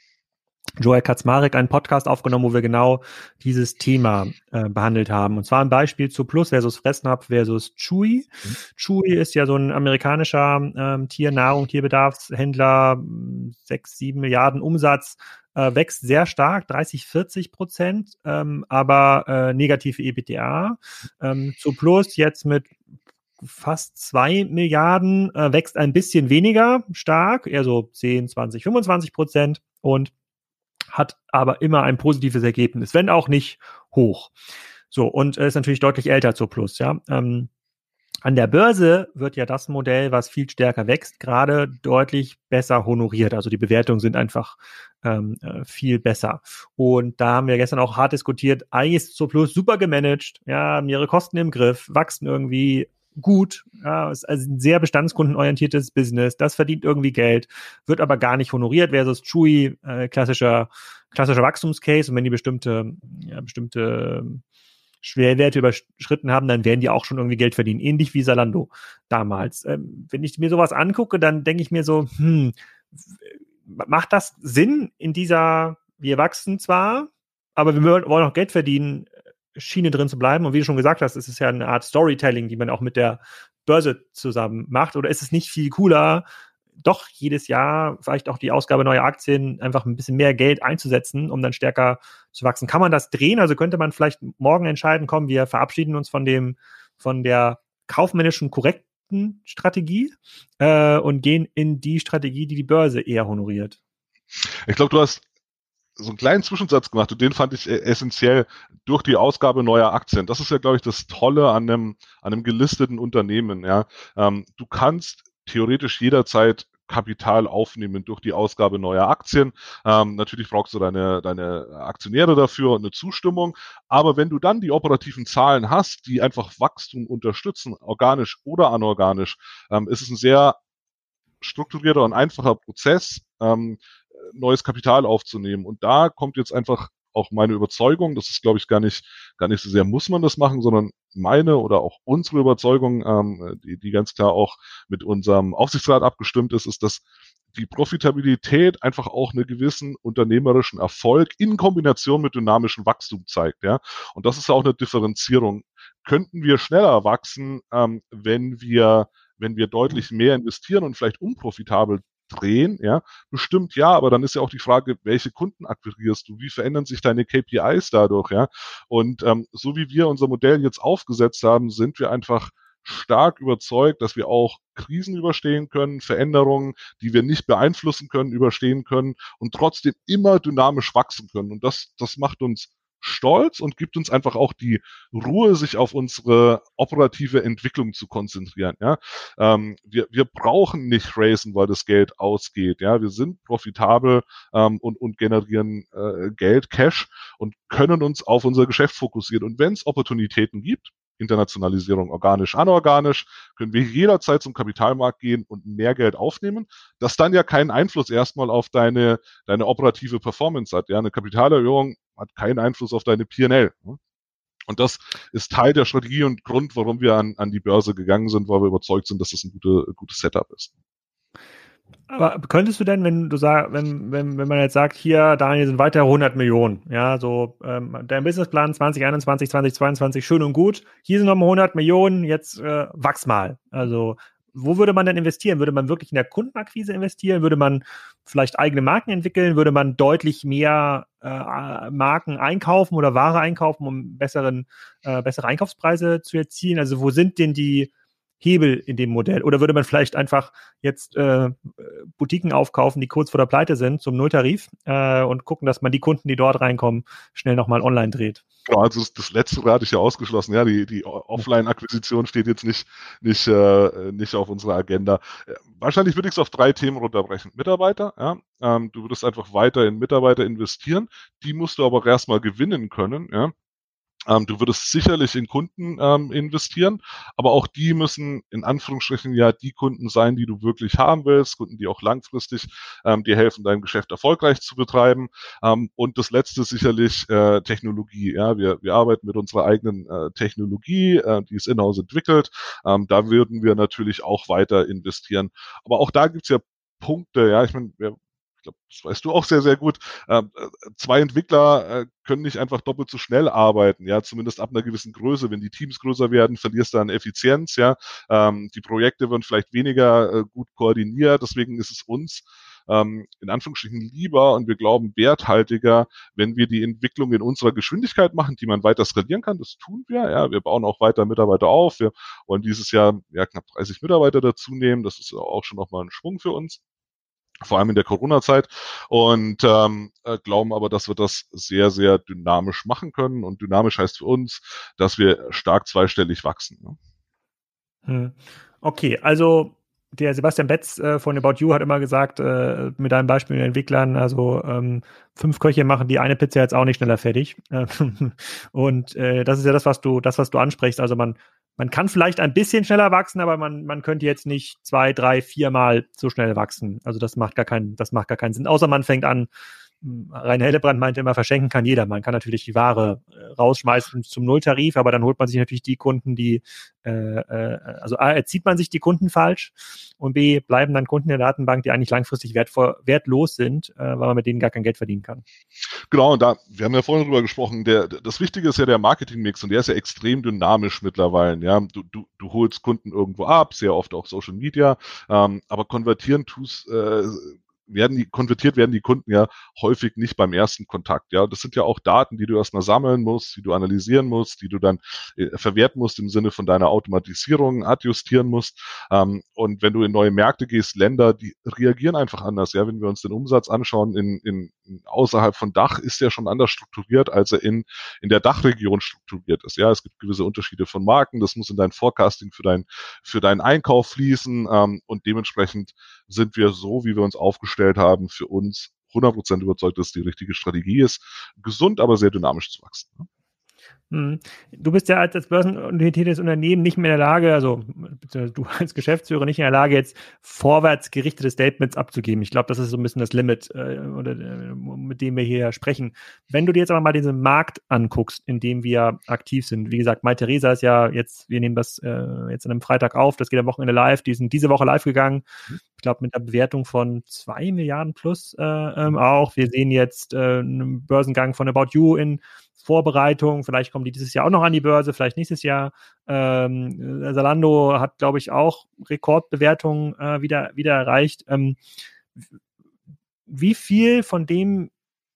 Joel Kaczmarek einen Podcast aufgenommen, wo wir genau dieses Thema äh, behandelt haben. Und zwar ein Beispiel zu Plus versus Fressnapf versus Chewy. Mhm. Chewy ist ja so ein amerikanischer ähm, Tiernahrung, Tierbedarfshändler, sechs, sieben Milliarden Umsatz, äh, wächst sehr stark, 30, 40 Prozent, ähm, aber äh, negative EBTA. Ähm, zu Plus jetzt mit fast zwei Milliarden, äh, wächst ein bisschen weniger stark, eher so 10, 20, 25 Prozent und hat aber immer ein positives Ergebnis, wenn auch nicht hoch. So, und ist natürlich deutlich älter zu Plus, ja. Ähm, an der Börse wird ja das Modell, was viel stärker wächst, gerade deutlich besser honoriert. Also die Bewertungen sind einfach ähm, äh, viel besser. Und da haben wir gestern auch hart diskutiert, ist zu Plus super gemanagt, ja, haben ihre Kosten im Griff, wachsen irgendwie gut, ja, ist also ein sehr bestandskundenorientiertes Business, das verdient irgendwie Geld, wird aber gar nicht honoriert, versus Chewy, äh, klassischer, klassischer Wachstumscase und wenn die bestimmte, ja, bestimmte Schwerwerte überschritten haben, dann werden die auch schon irgendwie Geld verdienen, ähnlich wie Salando damals. Ähm, wenn ich mir sowas angucke, dann denke ich mir so, hm, macht das Sinn in dieser, wir wachsen zwar, aber wir wollen auch Geld verdienen, Schiene drin zu bleiben. Und wie du schon gesagt hast, ist es ja eine Art Storytelling, die man auch mit der Börse zusammen macht. Oder ist es nicht viel cooler, doch jedes Jahr vielleicht auch die Ausgabe neuer Aktien einfach ein bisschen mehr Geld einzusetzen, um dann stärker zu wachsen? Kann man das drehen? Also könnte man vielleicht morgen entscheiden, komm, wir verabschieden uns von dem, von der kaufmännischen korrekten Strategie äh, und gehen in die Strategie, die die Börse eher honoriert. Ich glaube, du hast so einen kleinen Zwischensatz gemacht und den fand ich äh, essentiell durch die Ausgabe neuer Aktien. Das ist ja, glaube ich, das Tolle an einem, an einem gelisteten Unternehmen. Ja, ähm, du kannst theoretisch jederzeit Kapital aufnehmen durch die Ausgabe neuer Aktien. Ähm, natürlich brauchst du deine, deine Aktionäre dafür und eine Zustimmung. Aber wenn du dann die operativen Zahlen hast, die einfach Wachstum unterstützen, organisch oder anorganisch, ähm, ist es ein sehr strukturierter und einfacher Prozess, ähm, neues Kapital aufzunehmen. Und da kommt jetzt einfach auch meine Überzeugung, das ist, glaube ich, gar nicht, gar nicht so sehr muss man das machen, sondern meine oder auch unsere Überzeugung, ähm, die, die ganz klar auch mit unserem Aufsichtsrat abgestimmt ist, ist, dass die Profitabilität einfach auch einen gewissen unternehmerischen Erfolg in Kombination mit dynamischem Wachstum zeigt. Ja? Und das ist auch eine Differenzierung. Könnten wir schneller wachsen, ähm, wenn wir wenn wir deutlich mehr investieren und vielleicht unprofitabel drehen, ja, bestimmt ja, aber dann ist ja auch die Frage, welche Kunden akquirierst du, wie verändern sich deine KPIs dadurch, ja, und ähm, so wie wir unser Modell jetzt aufgesetzt haben, sind wir einfach stark überzeugt, dass wir auch Krisen überstehen können, Veränderungen, die wir nicht beeinflussen können, überstehen können und trotzdem immer dynamisch wachsen können. Und das, das macht uns stolz und gibt uns einfach auch die Ruhe, sich auf unsere operative Entwicklung zu konzentrieren. Ja? Ähm, wir, wir brauchen nicht racen, weil das Geld ausgeht. Ja? Wir sind profitabel ähm, und, und generieren äh, Geld, Cash und können uns auf unser Geschäft fokussieren. Und wenn es Opportunitäten gibt, Internationalisierung organisch, anorganisch, können wir jederzeit zum Kapitalmarkt gehen und mehr Geld aufnehmen, das dann ja keinen Einfluss erstmal auf deine, deine operative Performance hat. Ja, eine Kapitalerhöhung hat keinen Einfluss auf deine PNL. Ne? Und das ist Teil der Strategie und Grund, warum wir an, an die Börse gegangen sind, weil wir überzeugt sind, dass das ein gute, gutes Setup ist. Aber könntest du denn, wenn du sagst, wenn, wenn, wenn man jetzt sagt, hier, Daniel, sind weiter 100 Millionen, ja, so, ähm, dein Businessplan 2021, 2022, schön und gut, hier sind nochmal 100 Millionen, jetzt äh, wachs mal. Also, wo würde man denn investieren? Würde man wirklich in der Kundenakquise investieren? Würde man vielleicht eigene Marken entwickeln? Würde man deutlich mehr äh, Marken einkaufen oder Ware einkaufen, um besseren, äh, bessere Einkaufspreise zu erzielen? Also, wo sind denn die, Hebel in dem Modell? Oder würde man vielleicht einfach jetzt äh, Boutiquen aufkaufen, die kurz vor der Pleite sind, zum Nulltarif äh, und gucken, dass man die Kunden, die dort reinkommen, schnell nochmal online dreht? Genau, also das, letzte hatte ich ja ausgeschlossen. Ja, die, die Offline-Akquisition steht jetzt nicht, nicht, äh, nicht auf unserer Agenda. Äh, wahrscheinlich würde ich es auf drei Themen runterbrechen. Mitarbeiter, ja, ähm, du würdest einfach weiter in Mitarbeiter investieren. Die musst du aber auch erstmal gewinnen können, ja. Ähm, du würdest sicherlich in Kunden ähm, investieren, aber auch die müssen in Anführungsstrichen ja die Kunden sein, die du wirklich haben willst, Kunden, die auch langfristig ähm, dir helfen, dein Geschäft erfolgreich zu betreiben. Ähm, und das letzte sicherlich äh, Technologie. Ja, wir, wir arbeiten mit unserer eigenen äh, Technologie, äh, die ist in-house entwickelt. Ähm, da würden wir natürlich auch weiter investieren. Aber auch da gibt's ja Punkte, ja, ich meine, wir ich glaube, das weißt du auch sehr, sehr gut. Ähm, äh, zwei Entwickler äh, können nicht einfach doppelt so schnell arbeiten, ja, zumindest ab einer gewissen Größe. Wenn die Teams größer werden, verlierst du an Effizienz, ja. Ähm, die Projekte werden vielleicht weniger äh, gut koordiniert, deswegen ist es uns ähm, in Anführungsstrichen lieber und wir glauben werthaltiger, wenn wir die Entwicklung in unserer Geschwindigkeit machen, die man weiter skalieren kann. Das tun wir. Ja, wir bauen auch weiter Mitarbeiter auf. Wir wollen dieses Jahr ja knapp 30 Mitarbeiter dazu nehmen. Das ist auch schon nochmal ein Schwung für uns vor allem in der Corona-Zeit und ähm, äh, glauben aber, dass wir das sehr, sehr dynamisch machen können. Und dynamisch heißt für uns, dass wir stark zweistellig wachsen. Ne? Hm. Okay, also der Sebastian Betz äh, von About You hat immer gesagt, äh, mit einem Beispiel den Entwicklern, also ähm, fünf Köche machen die eine Pizza jetzt auch nicht schneller fertig. (laughs) und äh, das ist ja das, was du, das, was du ansprichst. Also man man kann vielleicht ein bisschen schneller wachsen, aber man, man könnte jetzt nicht zwei, drei, viermal so schnell wachsen. Also das macht gar keinen, das macht gar keinen Sinn. Außer man fängt an, Rainer Hellebrand meinte immer, verschenken kann jeder. Man kann natürlich die Ware äh, rausschmeißen zum Nulltarif, aber dann holt man sich natürlich die Kunden, die, äh, äh, also A, erzieht man sich die Kunden falsch und B, bleiben dann Kunden in der Datenbank, die eigentlich langfristig wertvoll, wertlos sind, äh, weil man mit denen gar kein Geld verdienen kann. Genau, und da, wir haben ja vorhin drüber gesprochen, der, das Wichtige ist ja der Marketingmix und der ist ja extrem dynamisch mittlerweile. Ja, du, du, du holst Kunden irgendwo ab, sehr oft auch Social Media, ähm, aber konvertieren tust, äh, werden die, konvertiert werden die Kunden ja häufig nicht beim ersten Kontakt. Ja, das sind ja auch Daten, die du erstmal sammeln musst, die du analysieren musst, die du dann äh, verwerten musst im Sinne von deiner Automatisierung, adjustieren musst. Ähm, und wenn du in neue Märkte gehst, Länder, die reagieren einfach anders. Ja, wenn wir uns den Umsatz anschauen in, in, außerhalb von Dach, ist der schon anders strukturiert, als er in, in der Dachregion strukturiert ist. Ja, es gibt gewisse Unterschiede von Marken. Das muss in dein Forecasting für dein, für deinen Einkauf fließen. Ähm, und dementsprechend sind wir so, wie wir uns aufgestellt aufgestellt haben, für uns 100% überzeugt, dass die richtige Strategie ist, gesund, aber sehr dynamisch zu wachsen. Hm. Du bist ja als, als börsennotiertes Unternehmen nicht mehr in der Lage, also du (laughs) als Geschäftsführer nicht in der Lage, jetzt vorwärts gerichtete Statements abzugeben. Ich glaube, das ist so ein bisschen das Limit, äh, oder, äh, mit dem wir hier sprechen. Wenn du dir jetzt aber mal diesen Markt anguckst, in dem wir aktiv sind, wie gesagt, Mai Theresa ist ja jetzt, wir nehmen das äh, jetzt an einem Freitag auf, das geht am Wochenende live, die sind diese Woche live gegangen. Mhm. Ich glaube, mit einer Bewertung von zwei Milliarden plus äh, ähm, auch. Wir sehen jetzt äh, einen Börsengang von About You in Vorbereitung. Vielleicht kommen die dieses Jahr auch noch an die Börse, vielleicht nächstes Jahr. Ähm, Salando hat, glaube ich, auch Rekordbewertungen äh, wieder, wieder erreicht. Ähm, wie viel von dem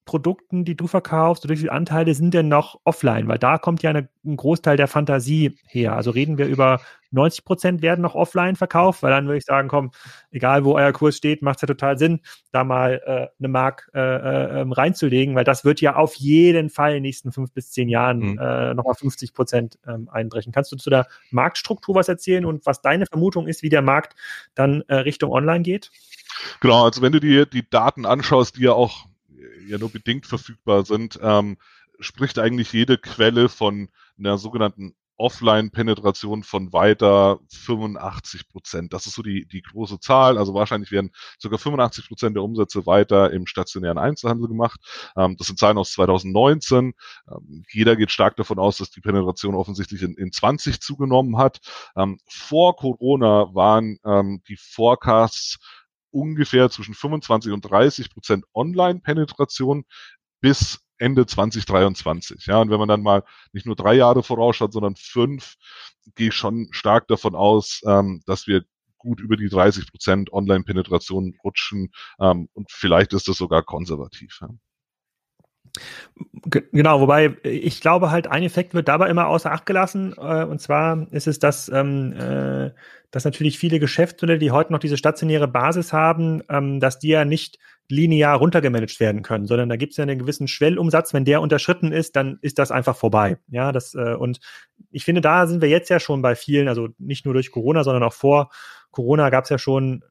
Produkten, die du verkaufst, oder wie viele Anteile sind denn noch offline? Weil da kommt ja eine, ein Großteil der Fantasie her. Also reden wir über 90 Prozent werden noch offline verkauft, weil dann würde ich sagen, komm, egal wo euer Kurs steht, macht es ja total Sinn, da mal äh, eine Mark äh, äh, ähm, reinzulegen, weil das wird ja auf jeden Fall in den nächsten fünf bis zehn Jahren mhm. äh, nochmal 50 Prozent ähm, einbrechen. Kannst du zu der Marktstruktur was erzählen und was deine Vermutung ist, wie der Markt dann äh, Richtung Online geht? Genau, also wenn du dir die Daten anschaust, die ja auch ja nur bedingt verfügbar sind, ähm, spricht eigentlich jede Quelle von einer sogenannten Offline-Penetration von weiter 85 Prozent. Das ist so die, die große Zahl. Also wahrscheinlich werden sogar 85 Prozent der Umsätze weiter im stationären Einzelhandel gemacht. Ähm, das sind Zahlen aus 2019. Ähm, jeder geht stark davon aus, dass die Penetration offensichtlich in, in 20 zugenommen hat. Ähm, vor Corona waren ähm, die Forecasts ungefähr zwischen 25 und 30 Prozent Online-Penetration bis Ende 2023. Ja, und wenn man dann mal nicht nur drei Jahre vorausschaut, sondern fünf, gehe ich schon stark davon aus, ähm, dass wir gut über die 30 Prozent Online-Penetration rutschen ähm, und vielleicht ist das sogar konservativ. Ja. Genau, wobei ich glaube halt, ein Effekt wird dabei immer außer Acht gelassen. Äh, und zwar ist es, dass, ähm, äh, dass natürlich viele Geschäftsmodelle, die heute noch diese stationäre Basis haben, ähm, dass die ja nicht linear runtergemanagt werden können, sondern da gibt es ja einen gewissen Schwellumsatz. Wenn der unterschritten ist, dann ist das einfach vorbei. Ja, das äh, und ich finde, da sind wir jetzt ja schon bei vielen, also nicht nur durch Corona, sondern auch vor Corona gab es ja schon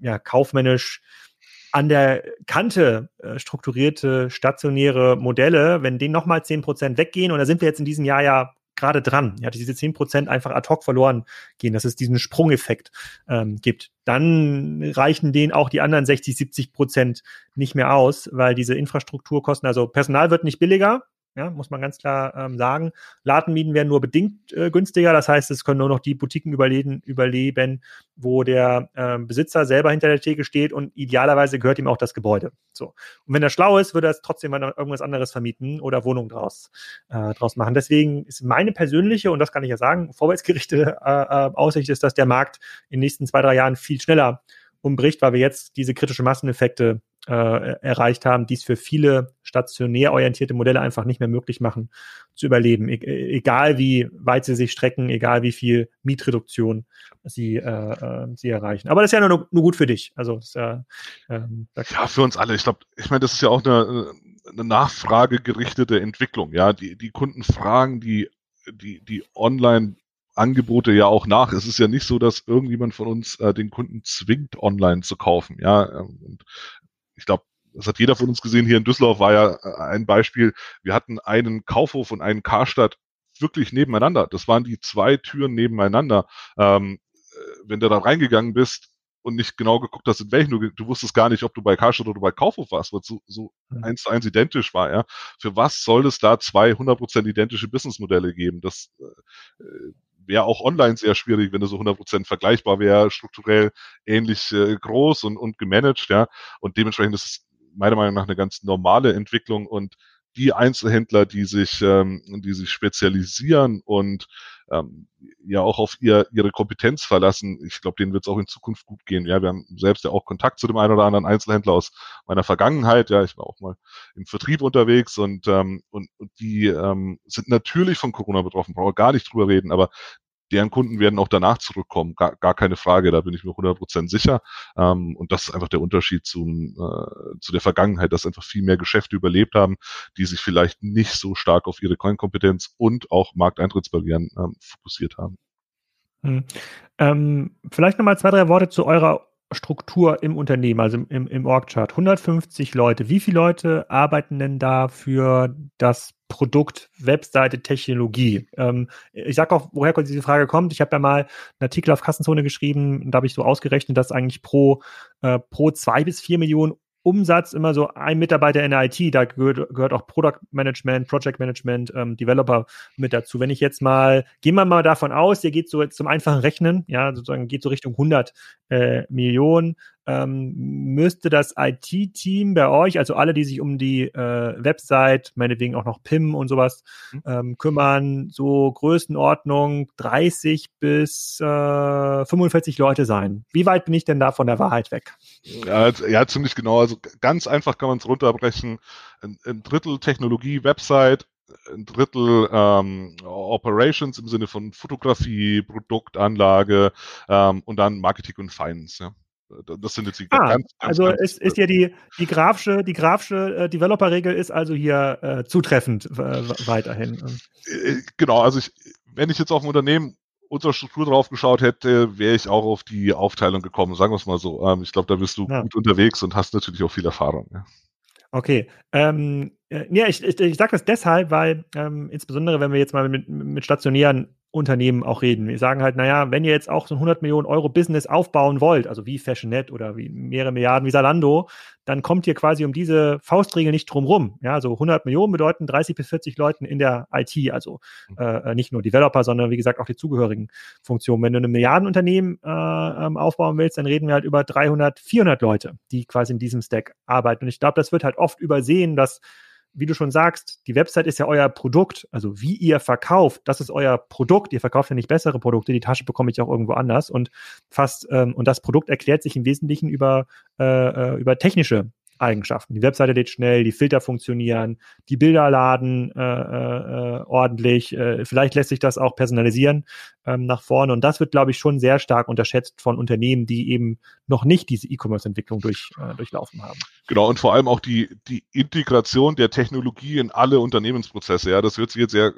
ja kaufmännisch an der Kante äh, strukturierte stationäre Modelle, wenn denen nochmal zehn Prozent weggehen, und da sind wir jetzt in diesem Jahr ja gerade dran, ja, diese zehn Prozent einfach ad hoc verloren gehen, dass es diesen Sprungeffekt ähm, gibt, dann reichen denen auch die anderen 60, 70 Prozent nicht mehr aus, weil diese Infrastrukturkosten, also Personal wird nicht billiger, ja, muss man ganz klar ähm, sagen. Ladenmieten werden nur bedingt äh, günstiger. Das heißt, es können nur noch die Boutiquen überleben, überleben wo der ähm, Besitzer selber hinter der Theke steht und idealerweise gehört ihm auch das Gebäude. So. Und wenn er schlau ist, würde er es trotzdem mal irgendwas anderes vermieten oder Wohnungen draus, äh, draus machen. Deswegen ist meine persönliche, und das kann ich ja sagen, vorwärtsgerichtete äh, äh, Aussicht ist, dass der Markt in den nächsten zwei, drei Jahren viel schneller umbricht, weil wir jetzt diese kritische Masseneffekte äh, erreicht haben, die es für viele stationär orientierte Modelle einfach nicht mehr möglich machen, zu überleben. E egal wie weit sie sich strecken, egal wie viel Mietreduktion sie, äh, äh, sie erreichen. Aber das ist ja nur, nur gut für dich. Also ist, äh, ähm, ja, für uns alle. Ich glaube, ich meine, das ist ja auch eine, eine nachfragegerichtete Entwicklung. Ja, die, die Kunden fragen die, die, die online Angebote ja auch nach. Es ist ja nicht so, dass irgendjemand von uns äh, den Kunden zwingt, online zu kaufen. Ja, und ich glaube, das hat jeder von uns gesehen. Hier in Düsseldorf war ja äh, ein Beispiel. Wir hatten einen Kaufhof und einen Karstadt wirklich nebeneinander. Das waren die zwei Türen nebeneinander. Ähm, äh, wenn du da reingegangen bist und nicht genau geguckt hast, in welchen du, du wusstest gar nicht, ob du bei Karstadt oder bei Kaufhof warst, weil es so, so mhm. eins zu eins identisch war. Ja, für was soll es da zwei 100% identische Businessmodelle geben? Das äh, wäre auch online sehr schwierig, wenn es so 100% vergleichbar wäre, strukturell ähnlich äh, groß und, und gemanagt, ja. Und dementsprechend ist es meiner Meinung nach eine ganz normale Entwicklung und die Einzelhändler, die sich, ähm, die sich spezialisieren und ähm, ja auch auf ihr, ihre Kompetenz verlassen, ich glaube, denen wird es auch in Zukunft gut gehen. Ja, wir haben selbst ja auch Kontakt zu dem einen oder anderen Einzelhändler aus meiner Vergangenheit. Ja, ich war auch mal im Vertrieb unterwegs und, ähm, und, und die ähm, sind natürlich von Corona betroffen, brauche gar nicht drüber reden, aber deren Kunden werden auch danach zurückkommen, gar, gar keine Frage, da bin ich mir 100% sicher. Ähm, und das ist einfach der Unterschied zum, äh, zu der Vergangenheit, dass einfach viel mehr Geschäfte überlebt haben, die sich vielleicht nicht so stark auf ihre Coin-Kompetenz und auch Markteintrittsbarrieren ähm, fokussiert haben. Hm. Ähm, vielleicht nochmal zwei, drei Worte zu eurer Struktur im Unternehmen, also im, im Org-Chart. 150 Leute. Wie viele Leute arbeiten denn da für das Produkt, Webseite, Technologie? Ähm, ich sage auch, woher diese Frage kommt. Ich habe ja mal einen Artikel auf Kassenzone geschrieben, da habe ich so ausgerechnet, dass eigentlich pro, äh, pro zwei bis vier Millionen Umsatz immer so ein Mitarbeiter in der IT, da gehört, gehört auch Product Management, Project Management, ähm, Developer mit dazu. Wenn ich jetzt mal, gehen wir mal davon aus, ihr geht so zum einfachen Rechnen, ja, sozusagen geht so Richtung 100 äh, Millionen, ähm, müsste das IT-Team bei euch, also alle, die sich um die äh, Website, meinetwegen auch noch PIM und sowas mhm. ähm, kümmern, so Größenordnung 30 bis äh, 45 Leute sein. Wie weit bin ich denn da von der Wahrheit weg? Ja, ja ziemlich genau. Also ganz einfach kann man es runterbrechen. Ein, ein Drittel Technologie, Website, ein Drittel ähm, Operations im Sinne von Fotografie, Produktanlage ähm, und dann Marketing und Finance. Ja. Das sind jetzt die ah, ganz, Also ganz, es ist ja die, die grafische, die grafische äh, Developer-Regel ist also hier äh, zutreffend äh, weiterhin. Äh, genau, also ich, wenn ich jetzt auf ein Unternehmen unserer Struktur drauf geschaut hätte, wäre ich auch auf die Aufteilung gekommen, sagen wir es mal so. Ähm, ich glaube, da bist du ja. gut unterwegs und hast natürlich auch viel Erfahrung. Ja. Okay. Ähm, äh, ja, ich, ich, ich sage das deshalb, weil ähm, insbesondere, wenn wir jetzt mal mit, mit stationären Unternehmen auch reden. Wir sagen halt, naja, wenn ihr jetzt auch so ein 100 Millionen Euro Business aufbauen wollt, also wie Fashionet oder wie mehrere Milliarden wie Salando, dann kommt ihr quasi um diese Faustregel nicht drum rum. Ja, also 100 Millionen bedeuten 30 bis 40 Leuten in der IT, also äh, nicht nur Developer, sondern wie gesagt auch die zugehörigen Funktionen. Wenn du ein Milliardenunternehmen äh, ähm, aufbauen willst, dann reden wir halt über 300, 400 Leute, die quasi in diesem Stack arbeiten. Und ich glaube, das wird halt oft übersehen, dass wie du schon sagst, die Website ist ja euer Produkt, also wie ihr verkauft, das ist euer Produkt. Ihr verkauft ja nicht bessere Produkte, die Tasche bekomme ich auch irgendwo anders. Und fast ähm, und das Produkt erklärt sich im Wesentlichen über äh, äh über technische Eigenschaften. Die Webseite lädt schnell, die Filter funktionieren, die Bilder laden äh, äh, ordentlich. Äh, vielleicht lässt sich das auch personalisieren ähm, nach vorne. Und das wird, glaube ich, schon sehr stark unterschätzt von Unternehmen, die eben noch nicht diese E-Commerce-Entwicklung durch, äh, durchlaufen haben. Genau, und vor allem auch die, die Integration der Technologie in alle Unternehmensprozesse. Ja, das hört sich jetzt sehr, äh,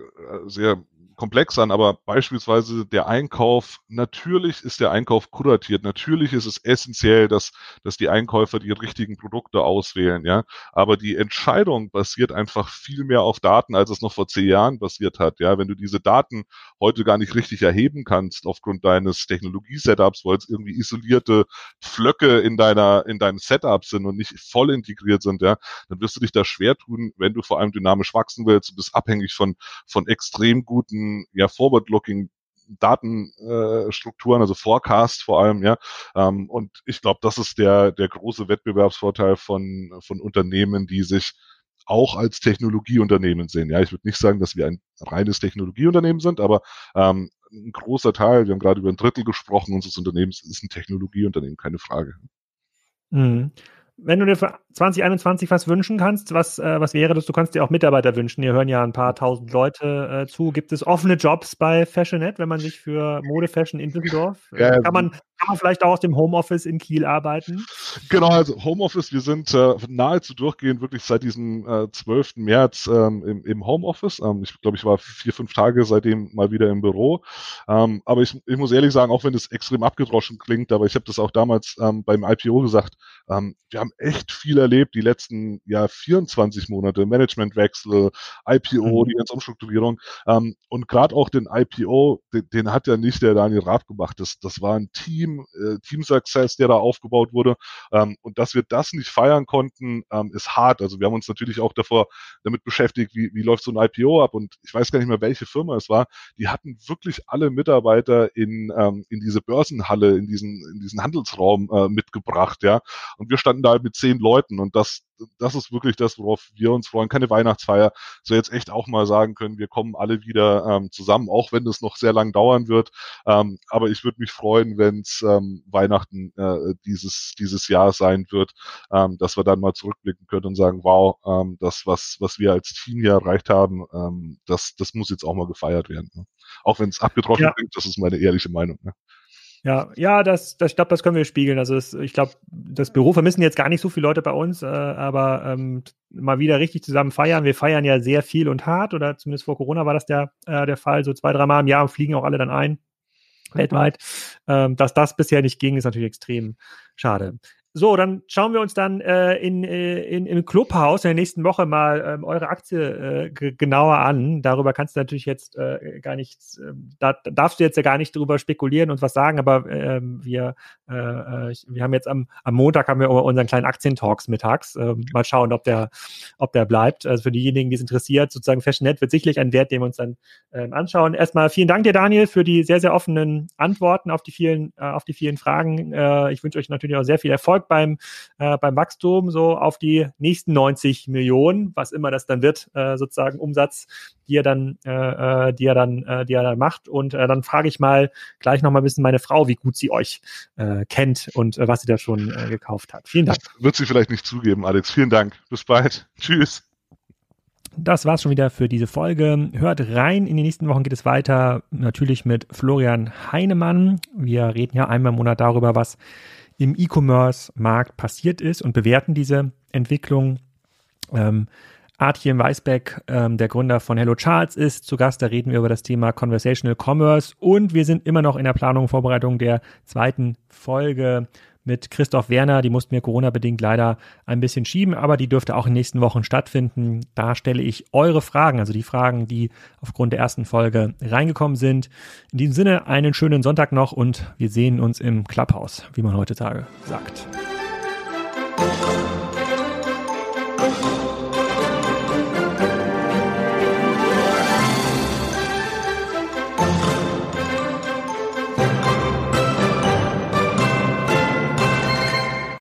sehr komplex an, aber beispielsweise der Einkauf, natürlich ist der Einkauf kuratiert, natürlich ist es essentiell, dass, dass die Einkäufer die richtigen Produkte auswählen, ja. Aber die Entscheidung basiert einfach viel mehr auf Daten, als es noch vor zehn Jahren basiert hat, ja. Wenn du diese Daten heute gar nicht richtig erheben kannst aufgrund deines Technologie-Setups, weil es irgendwie isolierte Pflöcke in deiner, in deinem Setup sind und nicht voll integriert sind, ja, dann wirst du dich da schwer tun, wenn du vor allem dynamisch wachsen willst, du bist abhängig von, von extrem guten ja forward-looking Datenstrukturen, äh, also Forecast vor allem, ja. Ähm, und ich glaube, das ist der, der große Wettbewerbsvorteil von, von Unternehmen, die sich auch als Technologieunternehmen sehen. Ja, ich würde nicht sagen, dass wir ein reines Technologieunternehmen sind, aber ähm, ein großer Teil, wir haben gerade über ein Drittel gesprochen unseres Unternehmens, ist ein Technologieunternehmen, keine Frage. Mhm wenn du dir für 2021 was wünschen kannst, was, äh, was wäre das? Du kannst dir auch Mitarbeiter wünschen. Hier hören ja ein paar tausend Leute äh, zu. Gibt es offene Jobs bei Fashionet, wenn man sich für Modefashion in Düsseldorf? Äh, kann, man, kann man vielleicht auch aus dem Homeoffice in Kiel arbeiten? Genau, also Homeoffice, wir sind äh, nahezu durchgehend wirklich seit diesem äh, 12. März ähm, im, im Homeoffice. Ähm, ich glaube, ich war vier, fünf Tage seitdem mal wieder im Büro. Ähm, aber ich, ich muss ehrlich sagen, auch wenn es extrem abgedroschen klingt, aber ich habe das auch damals ähm, beim IPO gesagt, ähm, wir haben echt viel erlebt die letzten ja 24 Monate, Managementwechsel, IPO, mhm. die ganze Umstrukturierung ähm, und gerade auch den IPO, den, den, hat ja nicht der Daniel Raab gemacht. Das, das war ein Team, äh, Team Success, der da aufgebaut wurde ähm, und dass wir das nicht feiern konnten, ähm, ist hart. Also wir haben uns natürlich auch davor damit beschäftigt, wie, wie läuft so ein IPO ab und ich weiß gar nicht mehr, welche Firma es war. Die hatten wirklich alle Mitarbeiter in, ähm, in diese Börsenhalle, in diesen, in diesen Handelsraum äh, mitgebracht, ja. Und wir standen da mit zehn Leuten und das, das ist wirklich das, worauf wir uns freuen. Keine Weihnachtsfeier, so jetzt echt auch mal sagen können, wir kommen alle wieder ähm, zusammen, auch wenn es noch sehr lang dauern wird. Ähm, aber ich würde mich freuen, wenn es ähm, Weihnachten äh, dieses, dieses Jahr sein wird, ähm, dass wir dann mal zurückblicken können und sagen, wow, ähm, das, was, was wir als Team hier erreicht haben, ähm, das, das muss jetzt auch mal gefeiert werden. Ne? Auch wenn es abgetroffen ja. klingt, das ist meine ehrliche Meinung. Ne? Ja, ja, das, das, ich glaube, das können wir spiegeln. Also das, ich glaube, das Büro vermissen jetzt gar nicht so viele Leute bei uns, äh, aber ähm, mal wieder richtig zusammen feiern. Wir feiern ja sehr viel und hart, oder zumindest vor Corona war das der, äh, der Fall. So zwei, dreimal im Jahr fliegen auch alle dann ein, weltweit. Ähm, dass das bisher nicht ging, ist natürlich extrem schade. So, dann schauen wir uns dann äh, in, äh, in, im Clubhaus in der nächsten Woche mal ähm, eure Aktie äh, genauer an. Darüber kannst du natürlich jetzt äh, gar nichts, äh, da darfst du jetzt ja gar nicht drüber spekulieren und was sagen, aber äh, wir, äh, äh wir haben jetzt am, am Montag haben wir unseren kleinen Aktientalks mittags. Äh, mal schauen, ob der, ob der bleibt. Also für diejenigen, die es interessiert, sozusagen Fashionet wird sicherlich ein Wert, den wir uns dann äh, anschauen. Erstmal vielen Dank dir, Daniel, für die sehr, sehr offenen Antworten auf die vielen, äh, auf die vielen Fragen. Äh, ich wünsche euch natürlich auch sehr viel Erfolg schaut beim, äh, beim Wachstum so auf die nächsten 90 Millionen, was immer das dann wird, äh, sozusagen Umsatz, die er dann, äh, äh, die er dann, äh, die er dann macht. Und äh, dann frage ich mal gleich noch mal ein bisschen meine Frau, wie gut sie euch äh, kennt und äh, was sie da schon äh, gekauft hat. Vielen Dank. Das wird sie vielleicht nicht zugeben, Alex. Vielen Dank. Bis bald. (laughs) Tschüss. Das war's schon wieder für diese Folge. Hört rein. In den nächsten Wochen geht es weiter natürlich mit Florian Heinemann. Wir reden ja einmal im Monat darüber, was im E-Commerce-Markt passiert ist und bewerten diese Entwicklung. Ähm, Artjen Weisbeck, ähm, der Gründer von Hello Charts, ist zu Gast. Da reden wir über das Thema Conversational Commerce und wir sind immer noch in der Planung und Vorbereitung der zweiten Folge mit Christoph Werner. Die mussten wir Corona-bedingt leider ein bisschen schieben, aber die dürfte auch in den nächsten Wochen stattfinden. Da stelle ich eure Fragen, also die Fragen, die aufgrund der ersten Folge reingekommen sind. In diesem Sinne einen schönen Sonntag noch und wir sehen uns im Clubhouse, wie man heutzutage sagt.